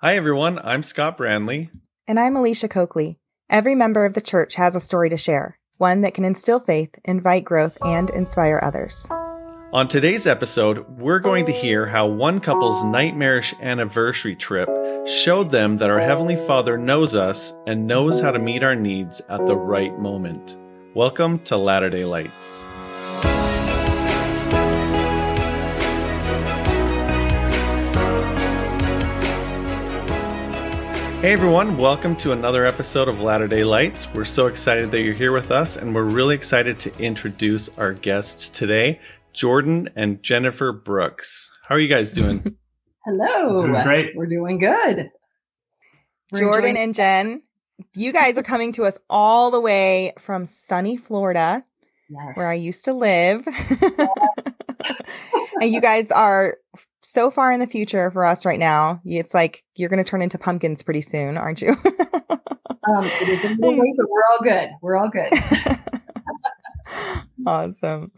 Hi, everyone. I'm Scott Brandley. And I'm Alisha Coakley. Every member of the church has a story to share, one that can instill faith, invite growth, and inspire others. On today's episode, we're going to hear how one couple's nightmarish anniversary trip showed them that our Heavenly Father knows us and knows how to meet our needs at the right moment. Welcome to Latter day Lights. Hey everyone, welcome to another episode of Latter day Lights. We're so excited that you're here with us, and we're really excited to introduce our guests today, Jordan and Jennifer Brooks. How are you guys doing? Hello. Doing great. We're doing good. We're Jordan enjoying- and Jen, you guys are coming to us all the way from sunny Florida, Yes. where I used to live. and you guys are so far in the future for us right now. It's like you're going to turn into pumpkins pretty soon, aren't you? um, it is a little late, but we're all good. We're all good. awesome.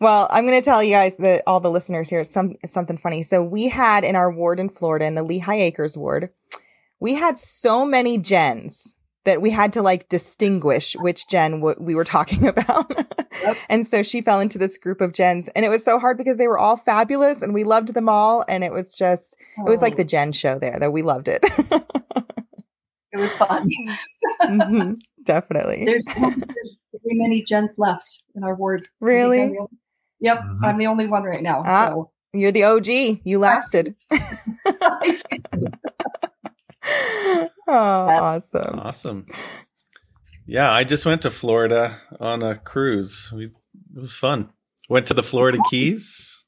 Well, I'm going to tell you guys that all the listeners here some something funny. So we had in our ward in Florida, in the Lehigh Acres ward, we had so many Jens that we had to like distinguish which Jen w- we were talking about. Yep. and so she fell into this group of Jens, and it was so hard because they were all fabulous, and we loved them all, and it was just it was like the Jen show there that we loved it. It was fun. Mhm, Definitely. There's, there's very many Jens left in our ward. Really? I'm the only- Yep, Mhm. I'm the only one right now. Ah. So You're the OG. You lasted. oh, awesome. Awesome. Yeah, I just went to Florida on a cruise. We, it was fun. Went to the Florida Keys.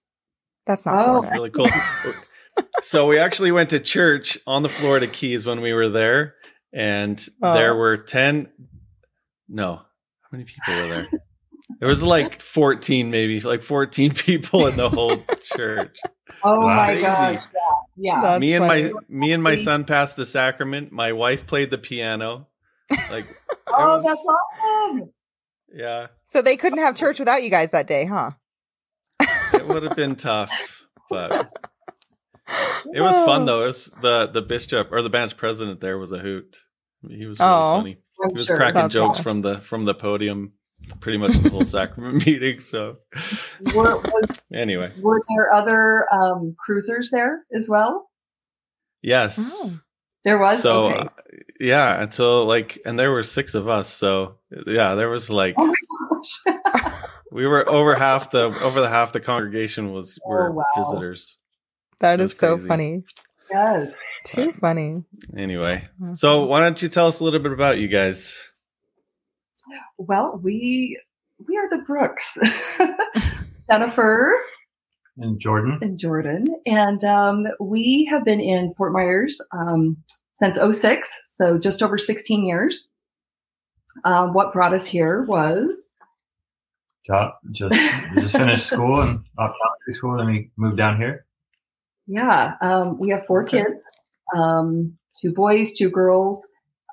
That's not Oh. Florida. Really cool. so we actually went to church on the Florida Keys when we were there, and Oh. there were ten. No, how many people were there? There was like fourteen, maybe like fourteen people in the whole church. oh my Crazy. gosh. Yeah. Yeah. That's me and funny. my me and my son passed the sacrament. My wife played the piano. Like, oh, was- that's awesome. yeah, So they couldn't have church without you guys that day, huh? it would have been tough, but it was fun though. It was the the bishop or the branch president there was a hoot. He was really Oh. funny. I'm He was sure. cracking jokes awesome. from the from the podium, pretty much the whole sacrament meeting. So Were, was, anyway, were there other um, cruisers there as well? yes. Oh. There was. So okay. uh, yeah, until like, and there were six of us. So yeah, there was like oh my gosh. we were over half the over the half the congregation was were Oh, wow. visitors. That is It is so crazy. funny. yes. Too funny. Anyway, so why don't you tell us a little bit about you guys? Well, we we are the Brooks, Jennifer And Jordan. and Jordan, and um, we have been in Fort Myers um, since 06, so just over 16 years. Um, what brought us here was Got just just finished school and optometry school. Then we moved down here. yeah, um, we have four Okay. kids, um, two boys, two girls.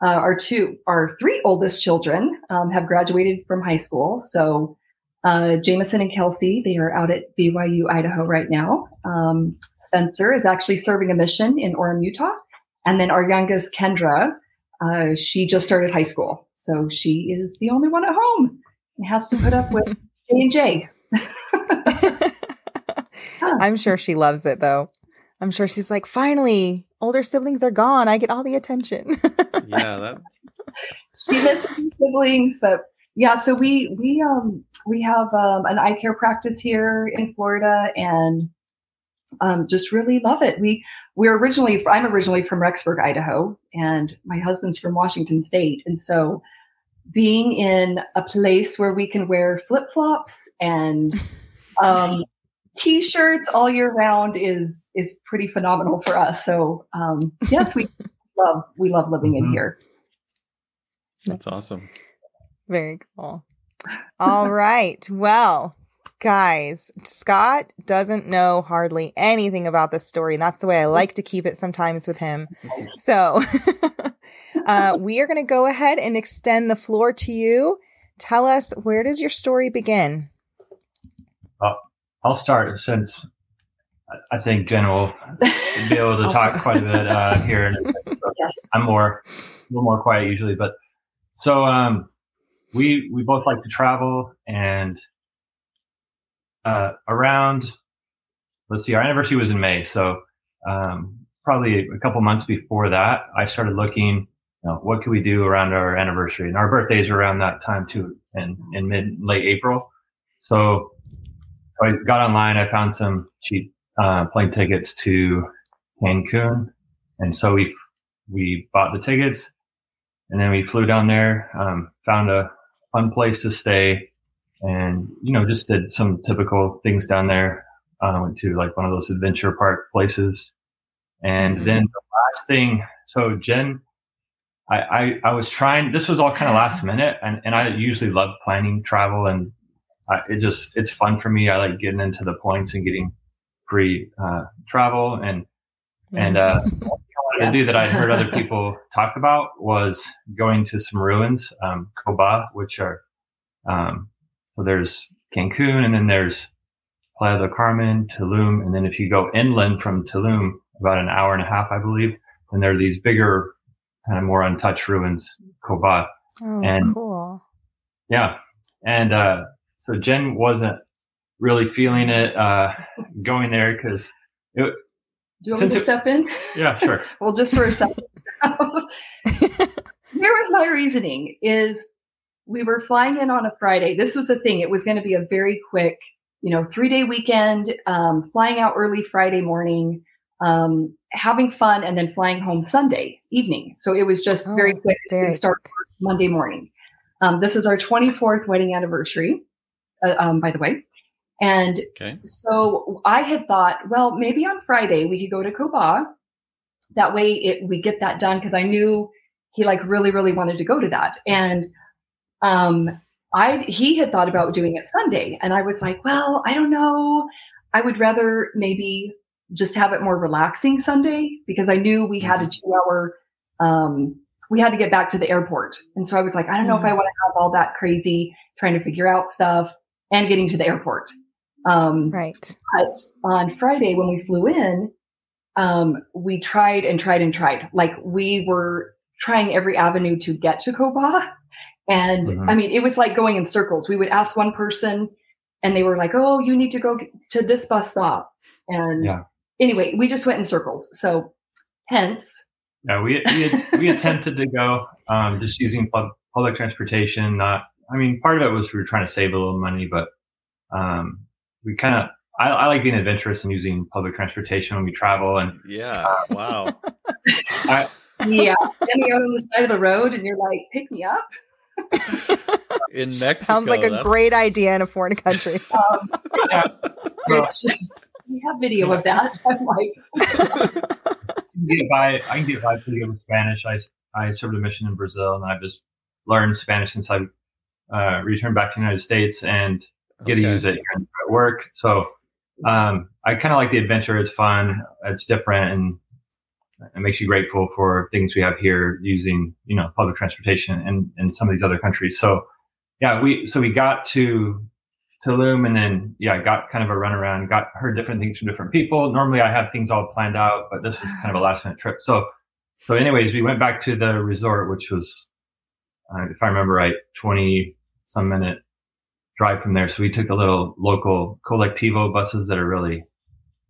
Uh, our two, our three oldest children um, have graduated from high school. So uh, Jameson and Kelsey, they are out at BYU Idaho right now. Um, Spencer is actually serving a mission in Orem, Utah, and then our youngest Kendra, uh, she just started high school, so she is the only one at home and has to put up with J and J. I'm sure she loves it though. I'm sure she's like, finally, older siblings are gone. I get all the attention. Yeah, that she misses siblings, but yeah. So we we um we have um, an eye care practice here in Florida, and um, just really love it. We we're originally I'm originally from Rexburg, Idaho, and my husband's from Washington State, and so being in a place where we can wear flip flops and um, t-shirts all year round is is pretty phenomenal for us. So um, yes, we love we love living in Mhm. here. that's awesome. Very cool. All right. Well, guys, Scott doesn't know hardly anything about this story, and that's the way I like to keep it sometimes with him. So, uh, we are going to go ahead and extend the floor to you. Tell us where does your story begin? I'll start since I- think Jen will be able to talk quite a bit uh, here. So Yes. I'm more a little more quiet usually, but so um, we we both like to travel and uh, around. Let's see, our anniversary was in May, so um, probably a couple months before that, I started looking. You know, what could we do around our anniversary? And our birthdays are around that time too, in in mid late April. So, so I got online. I found some cheap uh, plane tickets to Cancun, and so we we bought the tickets, and then we flew down there. Um, found a fun place to stay, and you know just did some typical things down there. Uh, went to like one of those adventure park places, and Mhm. then the last thing. So Jen, I, I I was trying. This was all kind of last minute, and and I usually love planning travel, and I, it just it's fun for me. I like getting into the points and getting free uh, travel and and uh, what I wanted to do that I heard other people talk about was going to some ruins, um, Coba, which are um, so there's Cancun and then there's Playa del Carmen, Tulum, and then if you go inland from Tulum, about an hour and a half, I believe, then there are these bigger, kind of more untouched ruins, Coba. Oh, And- cool. Yeah, and uh, so Jen wasn't really feeling it uh, going there because Do you want Since me to it- step in? yeah, sure. well, just for a second. Here was my reasoning: is we were flying in on a Friday. This was the thing; it was going to be a very quick, you know, three day weekend. Um, flying out early Friday morning, um, having fun, and then flying home Sunday evening. So it was just very Oh, quick. very We'd start Monday morning. Um, this is our 24th wedding anniversary, uh, um, by the way. And Okay. so I had thought, well, maybe on Friday we could go to Coba. That way it, we get that done because I knew he like really, really wanted to go to that. And um I he had thought about doing it Sunday. And I was like, well, I don't know. I would rather maybe just have it more relaxing Sunday because I knew we had a two hour um we had to get back to the airport. And so I was like, I don't know if I want to have all that crazy trying to figure out stuff and getting to the airport. Um, Right. but on Friday when we flew in, um, we tried and tried and tried. Like we were trying every avenue to get to Coba. And Mhm. I mean, it was like going in circles. We would ask one person and they were like, Oh, you need to go to this bus stop. And Yeah. anyway, we just went in circles. So hence, Yeah, we we, had, we attempted to go um, just using pub, public transportation. Not, I mean, part of it was we were trying to save a little money, but um, we kind of. I, I like being adventurous and using public transportation when we travel, and Yeah. Wow. I, yeah, standing out on the side of the road and you're like, pick me up. In Mexico. Sounds like a that's- great idea in a foreign country. Um, Yeah. which, we have video of that. I'm like, can get by. I can get by pretty good with Spanish. I I served a mission in Brazil, and I've just learned Spanish since I uh, returned back to the United States and get to use it here at work. So um, I kind of like the adventure. It's fun. It's different, and it makes you grateful for things we have here using you know public transportation and in some of these other countries. So yeah, we so we got to Tulum and then yeah, got kind of a run around, got heard different things from different people. Normally I have things all planned out, but this was kind of a last minute trip. So so anyways, we went back to the resort, which was uh, if I remember right, twenty some minute drive from there. So we took the little local colectivo buses that are really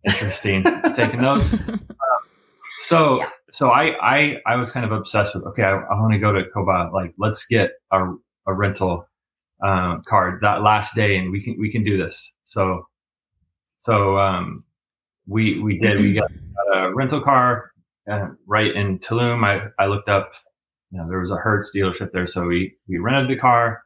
interesting. taking those. So Yeah. so I, I I was kind of obsessed with okay, I, I want to go to Coba. Like let's get a, a rental um, card that last day, and we can we can do this. So so um, we we did we got a rental car uh, right in Tulum. I I looked up. You know, there was a Hertz dealership there, so we we rented the car.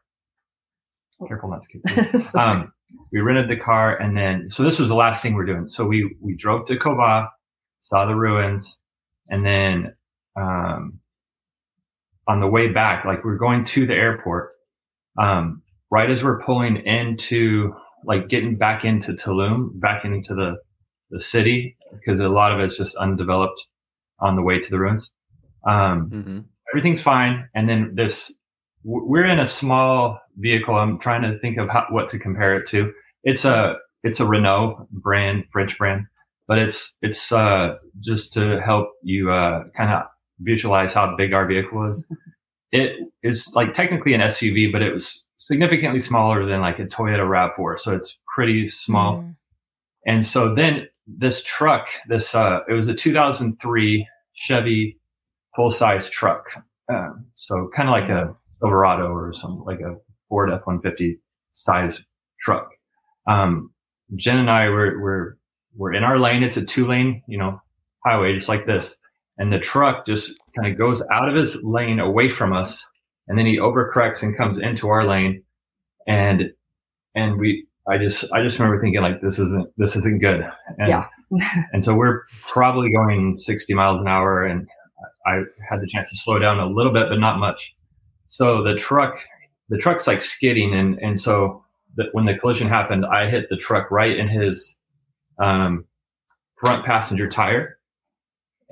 Careful not to kick. Sorry. Um, we rented the car, and then so this was the last thing we're doing. So we we drove to Coba, saw the ruins, and then um, on the way back, like we're going to the airport, um, right as we're pulling into like getting back into Tulum, back into the the city, because a lot of it's just undeveloped on the way to the ruins. Um, hmm everything's fine. And then this, w- we're in a small vehicle. I'm trying to think of how, what to compare it to. It's a, it's a Renault brand, French brand. but it's it's uh, just to help you uh, kind of visualize how big our vehicle is. It is like technically an SUV, but it was significantly smaller than like a Toyota Rav4, so it's pretty small. Mm. And so then this truck, this uh, it was a 2003 Chevy full size truck, um, so kind of like a Silverado or some like a Ford F-150 size truck. Um, Jen and I were were were in our lane. It's a two lane, you know, highway just like this, and the truck just kind of goes out of his lane away from us, and then he overcorrects and comes into our lane, and and we I just I just remember thinking like this isn't this isn't good. And, Yeah. and so we're probably going 60 miles an hour, and I had the chance to slow down a little bit, but not much. So the truck the truck's like skidding, and and so the, when the collision happened, I hit the truck right in his um, front passenger tire,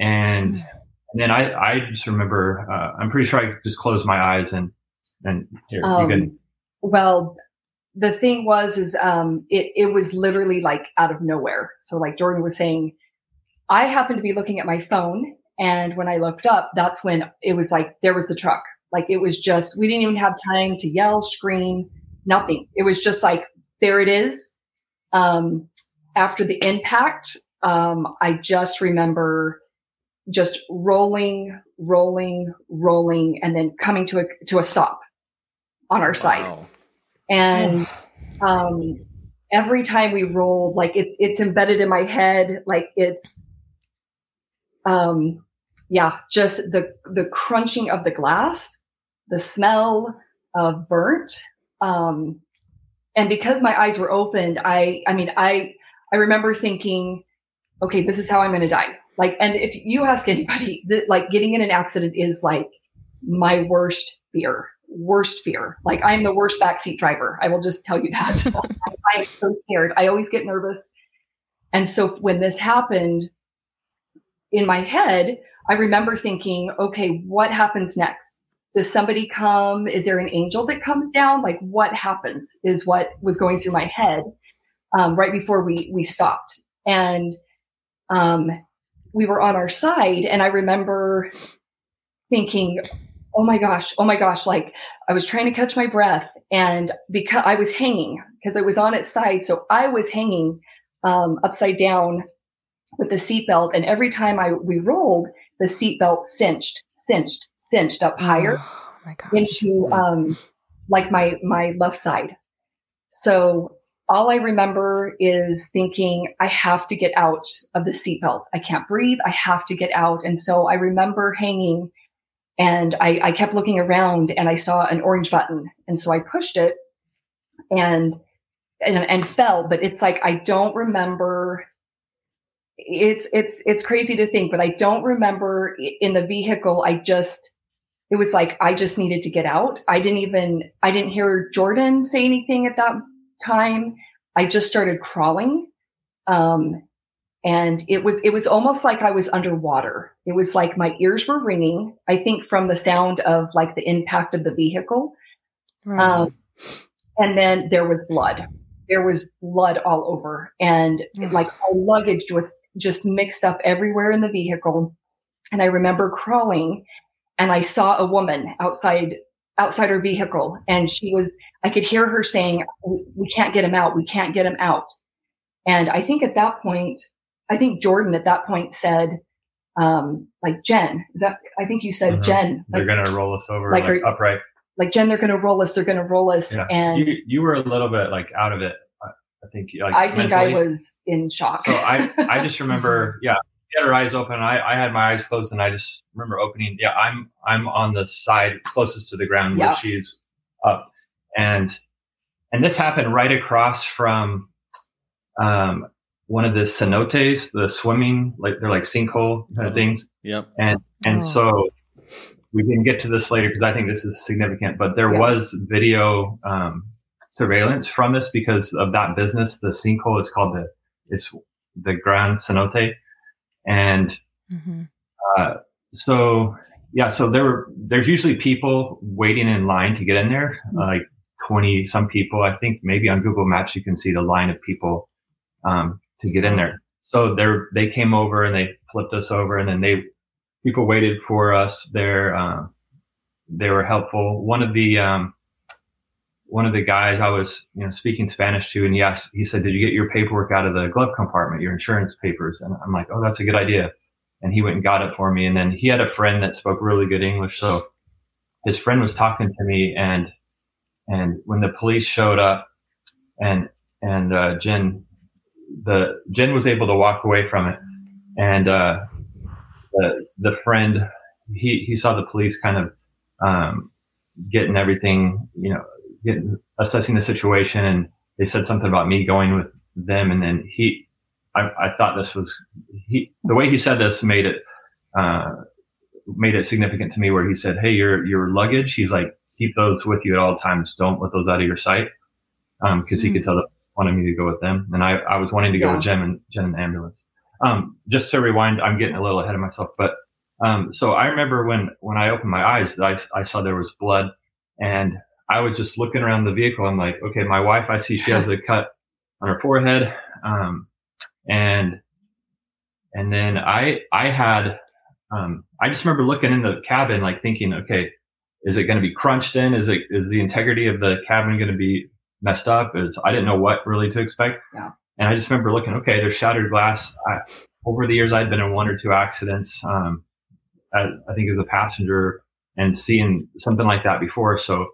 and and then I I just remember uh, I'm pretty sure I just closed my eyes and and here you can Um, well, the thing was, is um, it it was literally like out of nowhere. So, like Jordan was saying, I happened to be looking at my phone, and when I looked up, that's when it was like there was the truck. Like it was just we didn't even have time to yell, scream, nothing. It was just like there it is. Um, after the impact, um, I just remember just rolling, rolling, rolling, and then coming to a to a stop on our side. Wow. And um, every time we rolled, like it's it's embedded in my head, like it's um, yeah, just the the crunching of the glass, the smell of burnt, um, and because my eyes were opened, I I mean I I remember thinking, okay, this is how I'm going to die. Like, and if you ask anybody, that like getting in an accident is like my worst fear, worst fear. Like I'm the worst backseat driver. I will just tell you that. I'm so scared. I always get nervous. And so when this happened in my head, I remember thinking, okay, what happens next? Does somebody come? Is there an angel that comes down? Like what happens is what was going through my head um, right before we we stopped. And um, we were on our side, and I remember thinking, "Oh my gosh, oh my gosh!" Like I was trying to catch my breath, and because I was hanging because I was on its side, so I was hanging um, upside down with the seatbelt, and every time I we rolled, the seatbelt cinched, cinched, cinched up higher Oh my into um, like my my left side. So all I remember is thinking, I have to get out of the seatbelt. I can't breathe. I have to get out. And so I remember hanging and I, I kept looking around and I saw an orange button. And so I pushed it and, and, and fell. But it's like, I don't remember. It's, it's, it's crazy to think, but I don't remember in the vehicle. I just, it was like, I just needed to get out. I didn't even, I didn't hear Jordan say anything at that time. I just started crawling. Um, and it was, it was almost like I was underwater. It was like my ears were ringing. I think from the sound of like the impact of the vehicle. Right. Um, and then there was blood. There was blood all over, and like our luggage was just mixed up everywhere in the vehicle. And I remember crawling, and I saw a woman outside outside her vehicle, and she was. I could hear her saying, "We can't get him out. We can't get him out." And I think at that point, I think Jordan at that point said, um, like Jen, is that? I think you said Mhm. Jen. they're gonna roll us over like, like, are- upright. like Jen, they're going to roll us. They're going to roll us. Yeah. And you you were a little bit like out of it. I I think like I think I was in shock. So I I just remember yeah. She had her eyes open. I, I had my eyes closed, and I just remember opening. Yeah, I'm I'm on the side closest to the ground Yeah. where she's up, and and this happened right across from um, one of the cenotes, the swimming like they're like sinkhole kind of Mhm. things. Yep. And and Oh. so we can get to this later because I think this is significant. But there Yeah. was video um, surveillance from this because of that business. The sinkhole is called the it's the Grand Cenote, and Mhm. uh, so yeah, so there were there's usually people waiting in line to get in there, like twenty some people. I think maybe on Google Maps you can see the line of people um, to get in there. so they they came over and they flipped us over, and then they people waited for us. There, uh, they were helpful. One of the um, one of the guys I was you know speaking Spanish to, and he asked, he said, "Did you get your paperwork out of the glove compartment, your insurance papers?" And I'm like, "Oh, that's a good idea." And he went and got it for me. And then he had a friend that spoke really good English, so his friend was talking to me, and and when the police showed up, and and uh, Jen, the Jen was able to walk away from it, and uh, the the friend he he saw the police kind of um, getting everything, you know, getting, assessing the situation, and they said something about me going with them, and then he, I, I thought this was he the way he said this made it uh, made it significant to me, where he said, "Hey, your your luggage," he's like, "Keep those with you at all times. Don't let those out of your sight," because um, mm. he could tell that wanted me to go with them, and I I was wanting to go yeah. with Jen and Jen and the ambulance. Um, just to rewind, I'm getting a little ahead of myself, but um, so I remember when when I opened my eyes, I I saw there was blood, and I was just looking around the vehicle. I'm like, okay, my wife, I see she has a cut on her forehead, um, and and then I I had um, I just remember looking in the cabin, like thinking, okay, is it going to be crunched in? Is it is the integrity of the cabin going to be messed up? Is I didn't know what really to expect. Yeah. And I just remember looking, okay, there's shattered glass. I, over the years, I'd been in one or two accidents. Um, I, I think as a passenger and seeing something like that before. So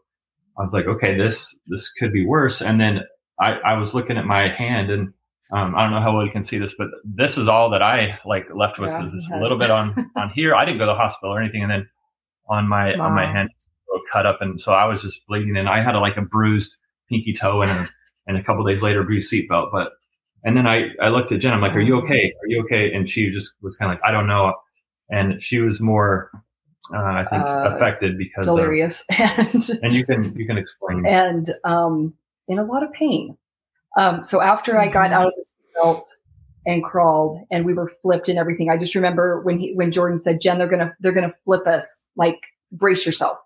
I was like, okay, this this could be worse. And then I, I was looking at my hand and um, I don't know how well you can see this, but this is all that I like left with yeah, is a little bit on on here. I didn't go to the hospital or anything, and then on my wow. on my hand cut up, and so I was just bleeding, and I had a, like a bruised pinky toe and a, and a couple days later bruised seatbelt. But and then I I looked at Jen. I'm like, "Are you okay? Are you okay?" And she just was kind of like, "I don't know," and she was more uh, I think uh, affected because delirious of, and and you can you can explain and um, in a lot of pain. Um, so after I got mm-hmm. out of the belt and crawled and we were flipped and everything, I just remember when he when Jordan said, "Jen, they're gonna they're gonna flip us. Like brace yourself."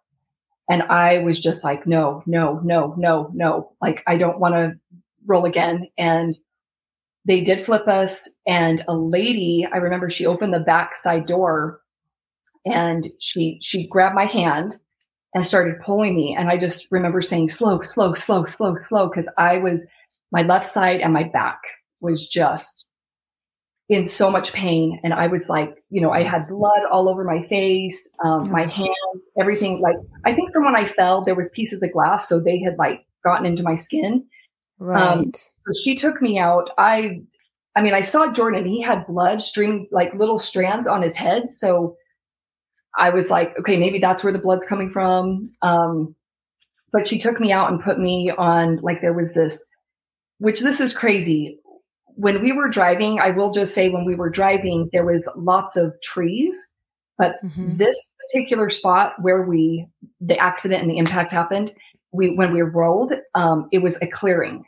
And I was just like, "No, no, no, no, no! Like I don't want to roll again." And they did flip us, and a lady, I remember she opened the back side door and she she grabbed my hand and started pulling me. And i just remember saying slow slow slow slow slow because i was my left side and my back was just in so much pain. And i was like you know i had blood all over my face um, my hand everything. Like i think from when i fell there was pieces of glass so they had like gotten into my skin. Um, right. um, so she took me out. I i mean i saw jordan he had blood streaming like little strands on his head. So I was like, okay, maybe that's where the blood's coming from. Um, but she took me out and put me on, like, there was this, which this is crazy. When we were driving, I will just say when we were driving, there was lots of trees, but mm-hmm. this particular spot where we, the accident and the impact happened, we, when we rolled, um, it was a clearing.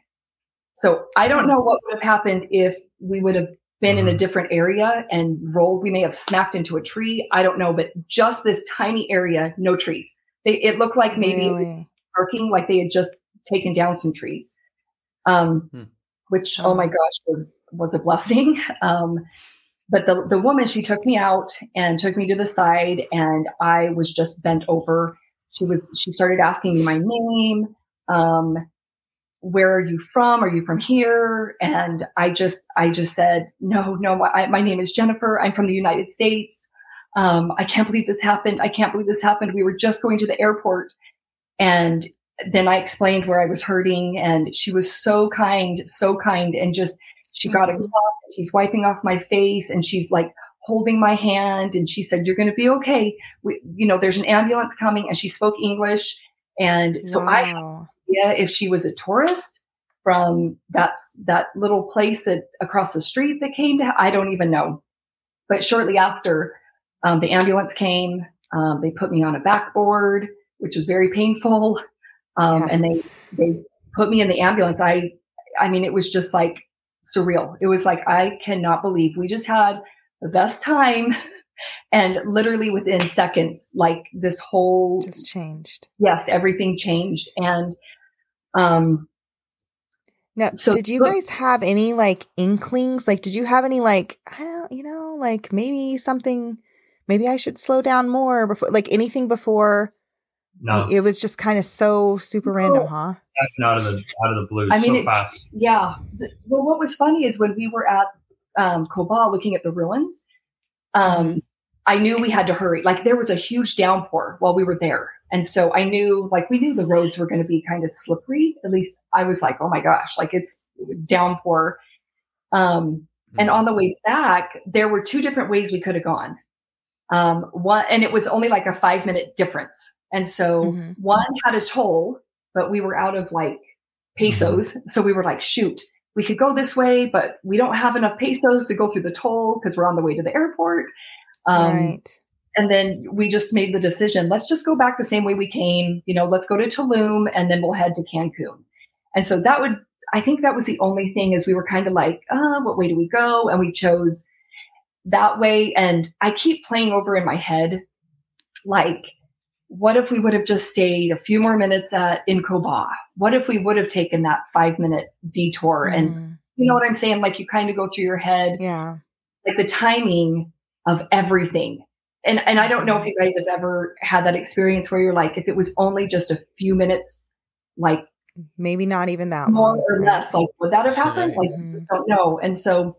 So I don't know what would have happened if we would have been in a mm-hmm. different area and rolled. We may have smacked into a tree. I don't know, but just this tiny area, no trees. They, it looked like maybe really? it was parking, like they had just taken down some trees. Um, hmm. which oh. oh my gosh was was a blessing. Um, but the the woman she took me out and took me to the side, and I was just bent over. She was she started asking me my name. Um, where are you from? Are you from here? And I just, I just said, no, no, my, my name is Jennifer. I'm from the United States. Um, I can't believe this happened. I can't believe this happened. We were just going to the airport. And then I explained where I was hurting and she was so kind, so kind. And just, she got a mm-hmm. and she's wiping off my face and she's like holding my hand. And she said, you're going to be okay. We, you know, there's an ambulance coming and she spoke English. And so wow. I idea if she was a tourist from that's that little place that across the street that came to. I don't even know. But shortly after, um, the ambulance came. Um, they put me on a backboard, which was very painful, um, yeah. and they they put me in the ambulance. I I mean, it was just like surreal. It was like I cannot believe we just had the best time and literally within seconds like this whole just changed yes everything changed and um, Now, So- did you guys have any like inklings? Like, did you have any like I don't, you know, like maybe something, maybe I should slow down more before, like anything before? No, It was just kind of so super random, huh? happened out of the out of the blue I mean, so it- fast. Yeah. Well, what was funny is when we were at um, Coba looking at the ruins, um, I knew we had to hurry. Like there was a huge downpour while we were there. And so I knew, like, we knew the roads were going to be kind of slippery. At least I was like, oh my gosh, like it's downpour. Um, and on the way back, there were two different ways we could have gone. Um, one, and it was only like a five minute difference. And so Mhm. one had a toll, but we were out of like pesos. So we were like, shoot, we could go this way, but we don't have enough pesos to go through the toll because we're on the way to the airport. Um, right. And then we just made the decision, let's just go back the same way we came. You know, let's go to Tulum and then we'll head to Cancun. And so that would, I think that was the only thing is we were kind of like, uh, what way do we go? And we chose that way. And I keep playing over in my head, like, what if we would have just stayed a few more minutes at in Coba? What if we would have taken that five minute detour? And Mhm. you know what I'm saying? Like you kind of go through your head, yeah. like the timing of everything. And and I don't know if you guys have ever had that experience where you're like, if it was only just a few minutes, like Maybe not even that more long. or less, like would that have happened? Like Mhm. don't know. And so,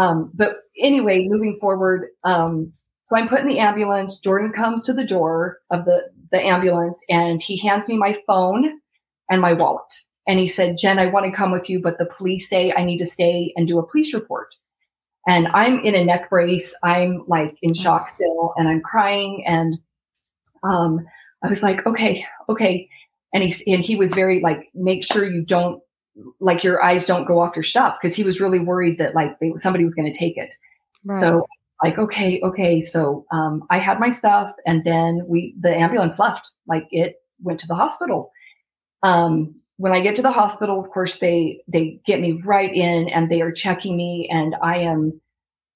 um, but anyway, moving forward, um, so I'm put in the ambulance. Jordan comes to the door of the, the ambulance and he hands me my phone and my wallet. And he said, Jen, I want to come with you, but the police say I need to stay and do a police report. And I'm in a neck brace. I'm like in shock still and I'm crying. And, um, I was like, okay, okay. And he, and he was very like, make sure you don't like your eyes don't go off your stuff because he was really worried that like they, somebody was going to take it. Right. So like, okay, okay. So um, I had my stuff, and then we the ambulance left. Like it went to the hospital. Um, when I get to the hospital, of course they they get me right in, and they are checking me, and I am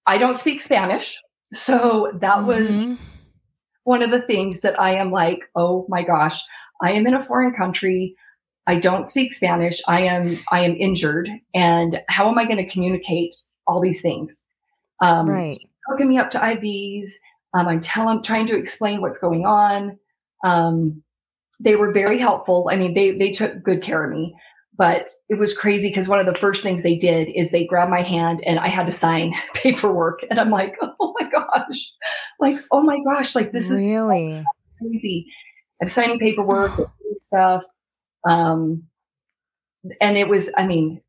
I don't speak Spanish, so that was Mhm. one of the things that I am like, oh my gosh, I am in a foreign country. I don't speak Spanish. I am I am injured, and how am I going to communicate all these things? Um, right. Hooking me up to IVs. Um, I'm telling, trying to explain what's going on. Um, they were very helpful. I mean, they they took good care of me, but it was crazy because one of the first things they did is they grabbed my hand and I had to sign paperwork, and I'm like, oh my gosh, like oh my gosh, like this is so really. crazy. I'm signing paperwork and stuff. Um, and it was, I mean,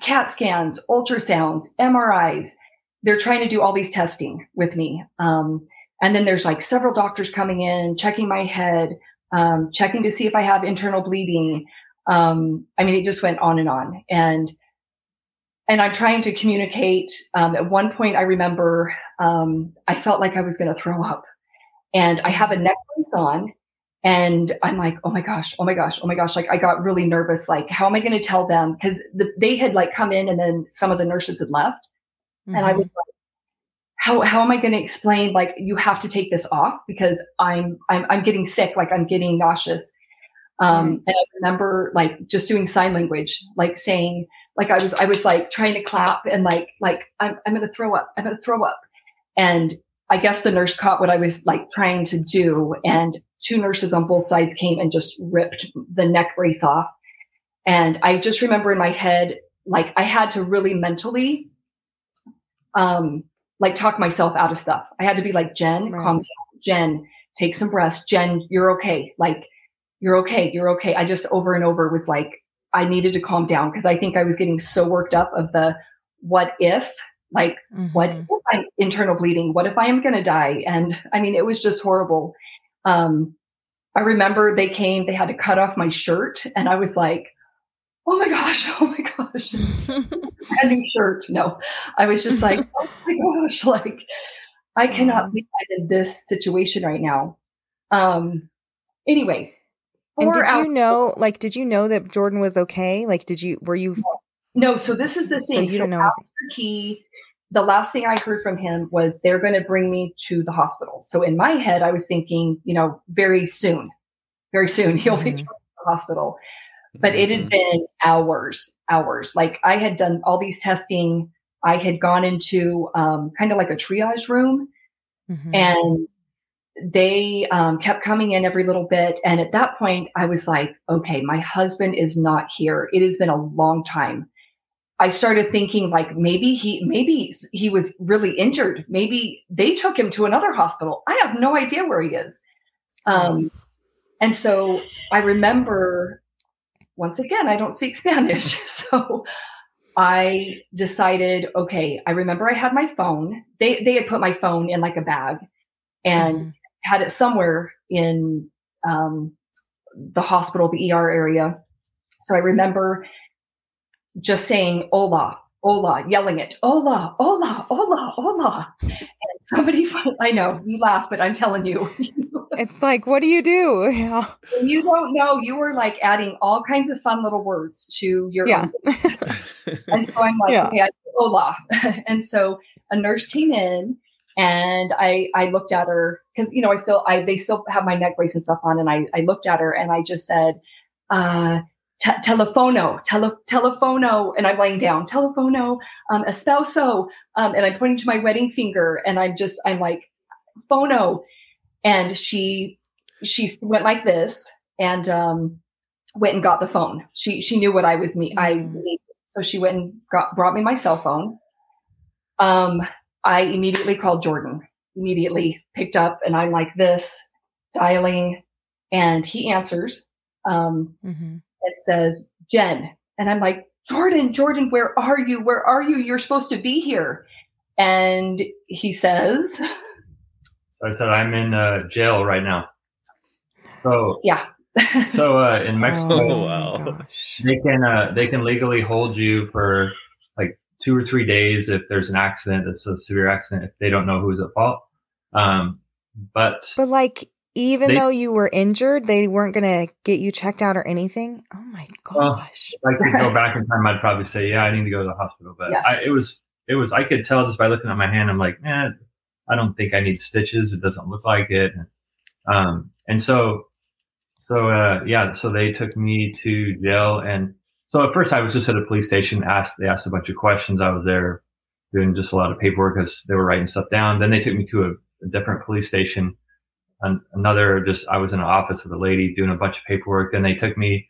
CAT scans, ultrasounds, MRIs. They're trying to do all these testing with me. Um, and then there's like several doctors coming in, checking my head, um, checking to see if I have internal bleeding. Um, I mean, it just went on and on. And and I'm trying to communicate. Um, at one point, I remember um, I felt like I was going to throw up, and I have a neck brace on, and I'm like, oh my gosh, oh my gosh, oh my gosh! Like I got really nervous. Like, how am I going to tell them? Because the, they had like come in, and then some of the nurses had left, and I was like, how how am I going to explain? Like, you have to take this off because I'm I'm I'm getting sick. Like I'm getting nauseous. Um, and I remember like just doing sign language, like saying, like I was I was like trying to clap and like like I'm I'm going to throw up. I'm going to throw up. And I guess the nurse caught what I was like trying to do, and two nurses on both sides came and just ripped the neck brace off. And I just remember in my head, like I had to really mentally, um, like talk myself out of stuff. I had to be like, Jen, Right. calm down. Jen, take some breaths. Jen, you're okay. Like, you're okay. You're okay. I just over and over was like, I needed to calm down because I think I was getting so worked up of the what if, like, what Mhm. if I'm internal bleeding? What if I am going to die? And I mean, it was just horrible. Um, I remember they came, they had to cut off my shirt, and I was like, oh my gosh, oh my gosh, a new shirt. No, I was just like, oh my gosh, like, I cannot be in this situation right now. Um, anyway. and did you know, like, did you know that Jordan was okay? Like, did you, were you, No, so this is the thing. so you didn't know after he the last thing I heard from him was they're going to bring me to the hospital. So in my head, I was thinking, you know, very soon, very soon he'll be Mhm. taken to the hospital. But it had Mhm. been hours, hours. Like I had done all these testing. I had gone into um, kind of like a triage room Mhm. and they um, kept coming in every little bit. And at that point, I was like, okay, my husband is not here. It has been a long time. I started thinking like maybe he maybe he was really injured. Maybe they took him to another hospital. I have no idea where he is. Um, and so I remember once again, I don't speak Spanish. So I decided, okay, I remember I had my phone. They they had put my phone in like a bag and Mhm. had it somewhere in um, the hospital, the ER area. So I remember just saying "Hola, hola," yelling it "Hola, hola, hola, hola." And somebody, I know you laugh, but I'm telling you, it's like, what do you do? Yeah. you don't know. You were like adding all kinds of fun little words to your Yeah. And so I'm like, Yeah. okay, I, hola. and so a nurse came in and I, I looked at her because, you know, I still, I, they still have my neck brace and stuff on. And I, I looked at her and I just said, uh, te- telefono, tele, telefono. And I'm laying down, telefono, um, esposo. Um, and I'm pointing to my wedding finger and I'm just, I'm like, phono. And she, she went like this and, um, went and got the phone. She, she knew what I was me. I Mm. needed. So she went and got, brought me my cell phone. Um, I immediately called Jordan, immediately picked up and I'm like this dialing and he answers. Um, Mhm. it says Jen. And I'm like, Jordan, Jordan, where are you? Where are you? You're supposed to be here. And he says, So I said, I'm in uh, jail right now. So, yeah. so uh, in Mexico, Oh, my wow. they can uh, they can legally hold you for like two or three days if there's an accident that's a severe accident if they don't know who's at fault. Um, but But like, even They- though you were injured, they weren't gonna get you checked out or anything. Oh my Well, gosh! if I could Yes. go back in time, I'd probably say, yeah, I need to go to the hospital. But Yes. I, it was it was I could tell just by looking at my hand. I'm like, eh, I don't think I need stitches. It doesn't look like it. Um, and so so uh, yeah, so they took me to jail, and so at first I was just at a police station. Asked they asked a bunch of questions. I was there doing just a lot of paperwork because they were writing stuff down. Then they took me to a, a different police station. An, another just I was in an office with a lady doing a bunch of paperwork. Then they took me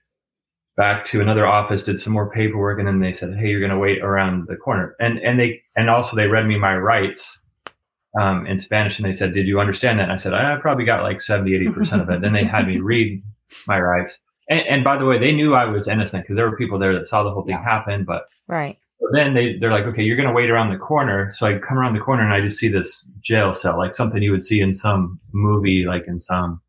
back to another office, did some more paperwork, and then they said, "Hey, you're going to wait around the corner." And and they and also they read me my rights um, in Spanish, and they said, "Did you understand that?" And I said, "I probably got like 70, 80 percent of it." then they had me read my rights. And, and by the way, they knew I was innocent because there were people there that saw the whole thing Yeah. happen. But Right. then they they're like, "Okay, you're going to wait around the corner." So I come around the corner and I just see this jail cell, like something you would see in some movie, like in some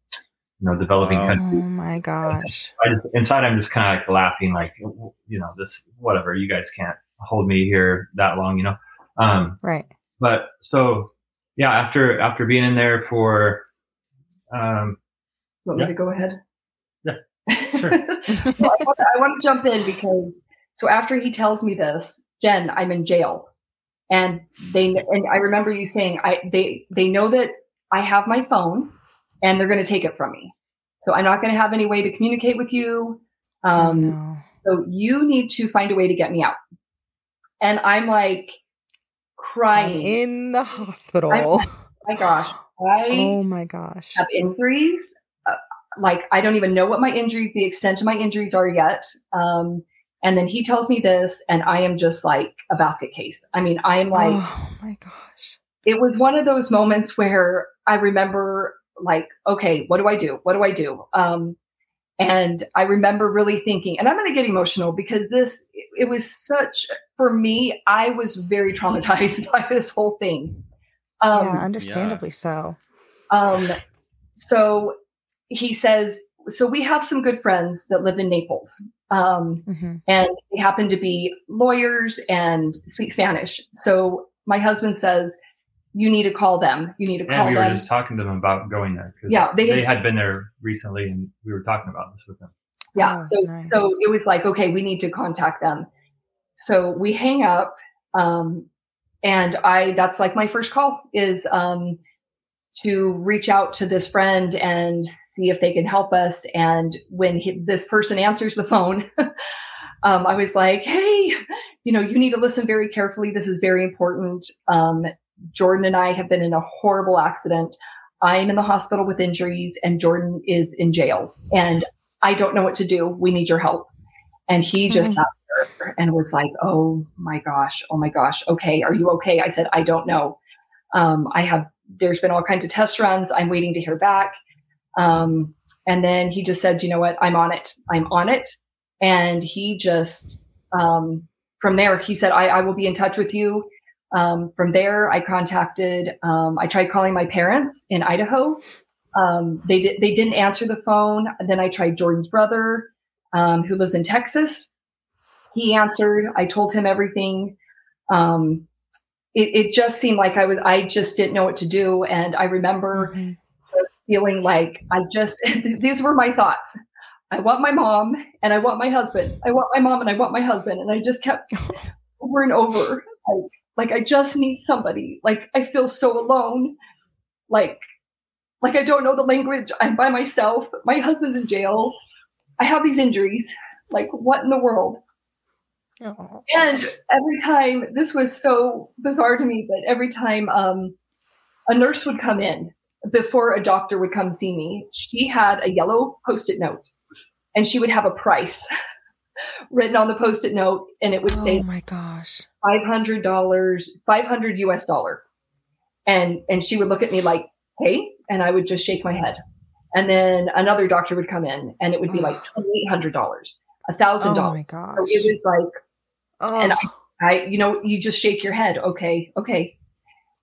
you know developing Wow. country. Oh my gosh! I just inside I'm just kind of like laughing, like you know this whatever. You guys can't hold me here that long, you know. Um, Right. but so yeah, after after being in there for um, Want Yeah. me to go ahead? Yeah, sure. well, I, want, I want to jump in because so after he tells me this, Jen, I'm in jail, and they and I remember you saying I they they know that I have my phone, and they're going to take it from me, so I'm not going to have any way to communicate with you. oh Um, no. So you need to find a way to get me out. And I'm like I'm in the hospital. my gosh, I oh my gosh! have injuries. Uh, like I don't even know what my injuries, the extent of my injuries are yet. Um, and then he tells me this, and I am just like a basket case. I mean, I am like, oh my gosh! it was one of those moments where I remember like, okay, what do I do? What do I do? Um, and I remember really thinking, and I'm going to get emotional because this, it was such, for me, I was very traumatized by this whole thing. Um, yeah, understandably so. um, so he says, so we have some good friends that live in Naples. Um, hmm and they happen to be lawyers and speak Spanish. So my husband says, you need to call them. You need to and call we were them. just talking to them about going there because Yeah, they they, had- had been there recently, and we were talking about this with them. Yeah. Oh, so, nice. so it was like, okay, we need to contact them. So we hang up. Um, and I, that's like my first call is, um, to reach out to this friend and see if they can help us. And when he, this person answers the phone, um, I was like, hey, you know, you need to listen very carefully. This is very important. Um, Jordan and I have been in a horrible accident. I'm in the hospital with injuries, and Jordan is in jail. And I don't know what to do. We need your help. And he just mm-hmm. sat there and was like, oh my gosh, oh my gosh. Okay, are you okay? I said, I don't know. Um, I have, there's been all kinds of test runs. I'm waiting to hear back. Um, and then he just said, you know what? I'm on it. I'm on it. And he just, um, from there, he said, I, I will be in touch with you. Um, from there, I contacted, um, I tried calling my parents in Idaho. Um, they did, they didn't answer the phone. And then I tried Jordan's brother, um, who lives in Texas. He answered. I told him everything. Um, it, it, just seemed like I was, I just didn't know what to do. And I remember mm-hmm. just feeling like I just, these were my thoughts. I want my mom and I want my husband. I want my mom and I want my husband. And I just kept over and over like, like I just need somebody. Like I feel so alone. Like like I don't know the language. I'm by myself. My husband's in jail. I have these injuries. Like what in the world? Aww. And every time this was so bizarre to me, but every time um, a nurse would come in before a doctor would come see me, she had a yellow post-it note and she would have a price written on the post-it note and it would oh say oh my gosh $500 500 us dollar and and she would look at me like hey and i would just shake my head. And then another doctor would come in and it would be like $2800 a thousand dollars oh my gosh so it was like oh. and I, I you know you just shake your head. Okay okay.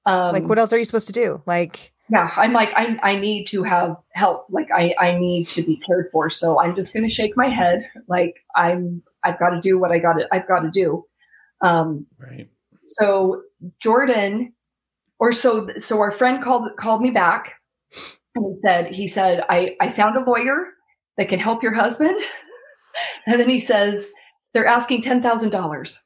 Um, like what else are you supposed to do? Like yeah i'm like i, I need to have help. Like I, I need to be cared for. So i'm just going to shake my head. Like i'm i've got to do what i got to i've got to do. Um right. so jordan or so so our friend called called me back and he said he said i i found a lawyer that can help your husband and then he says they're asking ten thousand dollars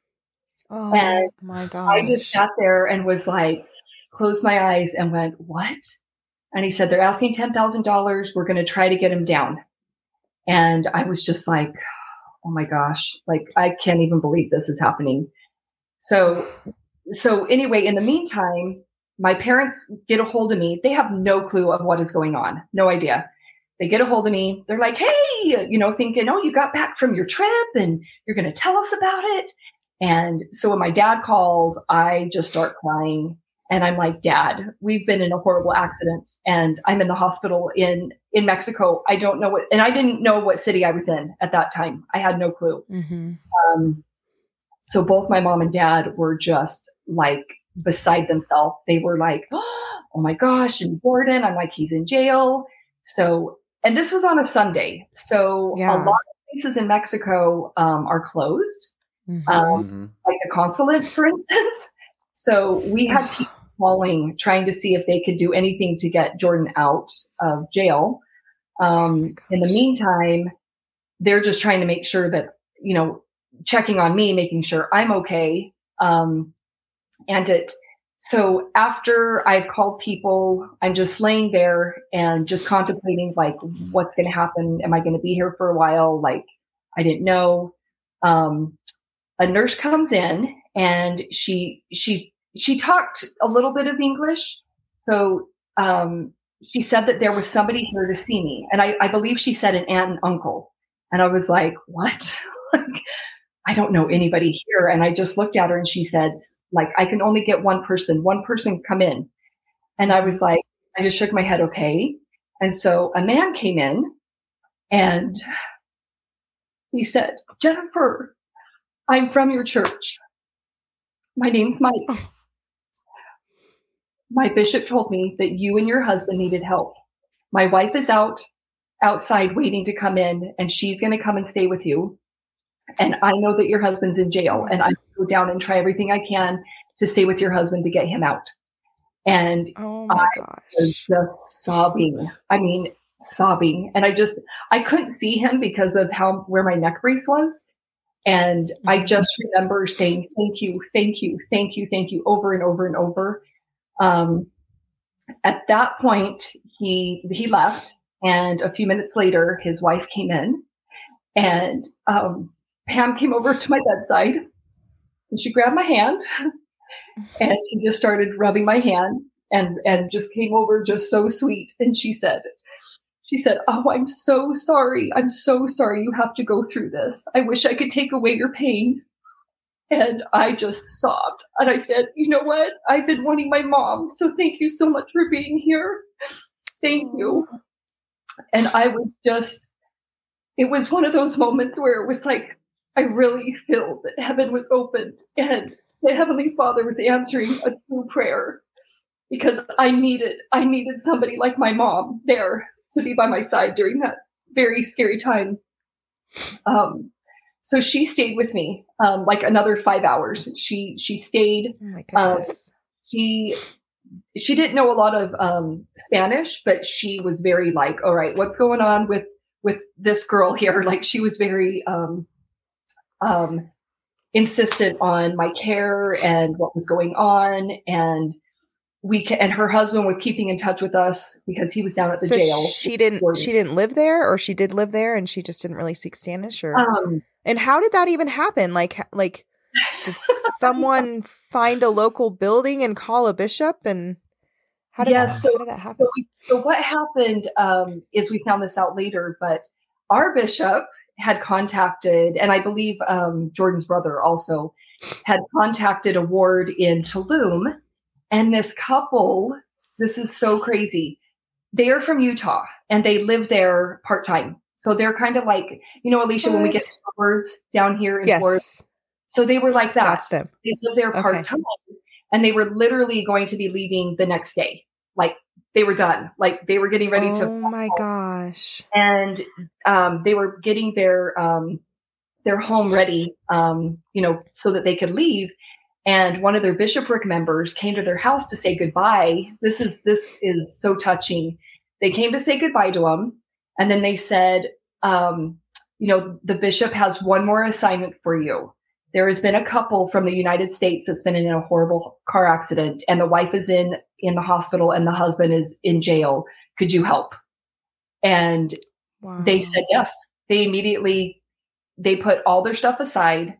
oh and my god i just sat there and was like closed my eyes and went, What? And he said, They're asking $10,000. We're going to try to get him down. And I was just like, Oh my gosh, like I can't even believe this is happening. So, so anyway, in the meantime, my parents get a hold of me. They have no clue of what is going on, no idea. They get a hold of me. They're like, hey, you know, thinking, oh, you got back from your trip and you're going to tell us about it. And so when my dad calls, I just start crying and I'm like, Dad, we've been in a horrible accident and I'm in the hospital in, in Mexico. I don't know what, and I didn't know what city I was in at that time. I had no clue. Mm-hmm. Um, so both my mom and dad were just like beside themselves. They were like, Oh my gosh. And Jordan, I'm like, he's in jail. So, and this was on a Sunday. So yeah. a lot of places in Mexico um, are closed. Mm-hmm. Um, mm-hmm. like the consulate, for instance. So we had people calling, trying to see if they could do anything to get Jordan out of jail. Um, oh in the meantime, they're just trying to make sure that, you know, checking on me, making sure I'm okay. Um, and it, so after I've called people, I'm just laying there and just contemplating like, what's going to happen? Am I going to be here for a while? Like, I didn't know. Um, a nurse comes in and she, she's she talked a little bit of English. So um, she said that there was somebody here to see me. And I, I believe she said an aunt and uncle. And I was like, what? like, I don't know anybody here. And I just looked at her and she said, like, I can only get one person, one person come in. And I was like, I just shook my head, okay. And so a man came in and he said, Jennifer, I'm from your church. My name's Mike. Oh my bishop told me that you and your husband needed help. My wife is out outside waiting to come in and she's going to come and stay with you. And I know that your husband's in jail and I go down and try everything I can to stay with your husband to get him out. And oh I gosh. was just sobbing. I mean, sobbing. And I just, I couldn't see him because of how, where my neck brace was. And I mm-hmm. just remember saying, thank you, thank you, thank you, thank you over and over and over. Um, at that point, he he left, and a few minutes later, his wife came in, and um, Pam came over to my bedside, and she grabbed my hand, and she just started rubbing my hand, and and just came over just so sweet, and she said. She said, Oh, I'm so sorry. I'm so sorry you have to go through this. I wish I could take away your pain. And I just sobbed. And I said, You know what? I've been wanting my mom. So thank you so much for being here. Thank you. And I was just, it was one of those moments where it was like, I really feel that heaven was opened and the Heavenly Father was answering a true prayer because I needed, I needed somebody like my mom there to be by my side during that very scary time. Um, so she stayed with me um, like another five hours. She she stayed. Oh my Um, goodness. He she didn't know a lot of um, Spanish, but she was very like, all right, what's going on with with this girl here? Like she was very um, um, insistent on my care and what was going on, and we ca- and her husband was keeping in touch with us because he was down at the so jail. she didn't she didn't live there or she did live there and she just didn't really speak Spanish or Um, and how did that even happen like like did someone find a local building and call a bishop and how did, Yes, that, so- how did that happen So, we, so what happened um, is we found this out later, but our bishop had contacted, and I believe um, Jordan's brother also had contacted a ward in Tulum, and this couple, this is so crazy. They are from Utah and they live there part time. So they're kind of like, you know, Alisha, when we get words down here in Florida. yes So they were like that. That's them. They live there part time, and they were literally going to be leaving the next day. They were done. Like they were getting ready oh to, Oh my gosh and um, they were getting their um, their home ready, um, you know, so that they could leave. And one of their bishopric members came to their house to say goodbye. This is this is so touching. They came to say goodbye to him, and then they said, um, you know, the bishop has one more assignment for you. There has been a couple from the United States that's been in a horrible car accident, and the wife is in in the hospital, and the husband is in jail. Could you help? And wow they said yes. They immediately they put all their stuff aside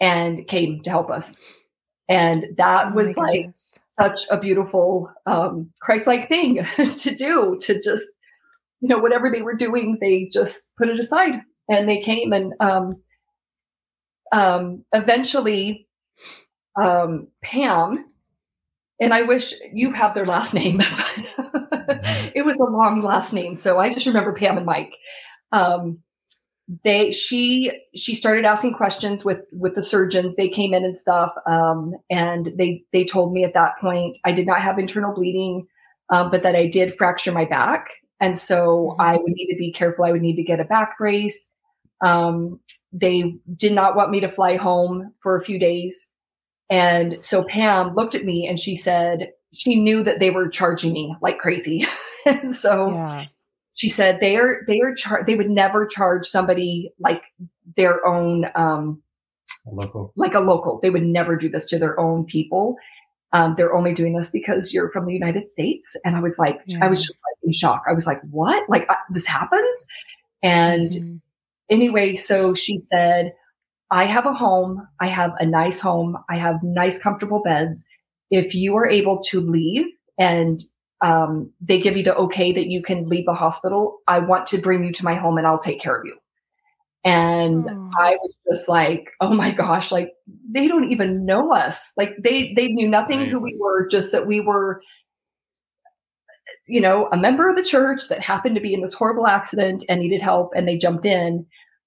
and came to help us. And that Oh was like goodness. such a beautiful um Christ-like thing to do to just you know whatever they were doing they just put it aside and they came and um um eventually um Pam and I wish you have their last name but it was a long last name so I just remember Pam and Mike. Um they she she started asking questions with with the surgeons. They came in and stuff um and they they told me at that point i did not have internal bleeding um, but that i did fracture my back and so Mhm. i would need to be careful. I would need to get a back brace. Um they did not want me to fly home for a few days. And so pam looked at me and she said she knew that they were charging me like crazy. And so yeah. she said they are they are char- they would never charge somebody like their own um local. like a local. They would never do this to their own people. Um they're only doing this because you're from the united states. And i was like i was Yeah. just like in shock. I was like what? Like uh, this happens? And Mhm. Anyway so she said i have a home. I have a nice home. I have nice comfortable beds. If you are able to leave and um, they give you the okay that you can leave the hospital i want to bring you to my home and i'll take care of you. And Aw. i was just like oh my gosh like they don't even know us. Like they they knew nothing Right. who we were just that we were you know a member of the church that happened to be in this horrible accident and needed help and they jumped in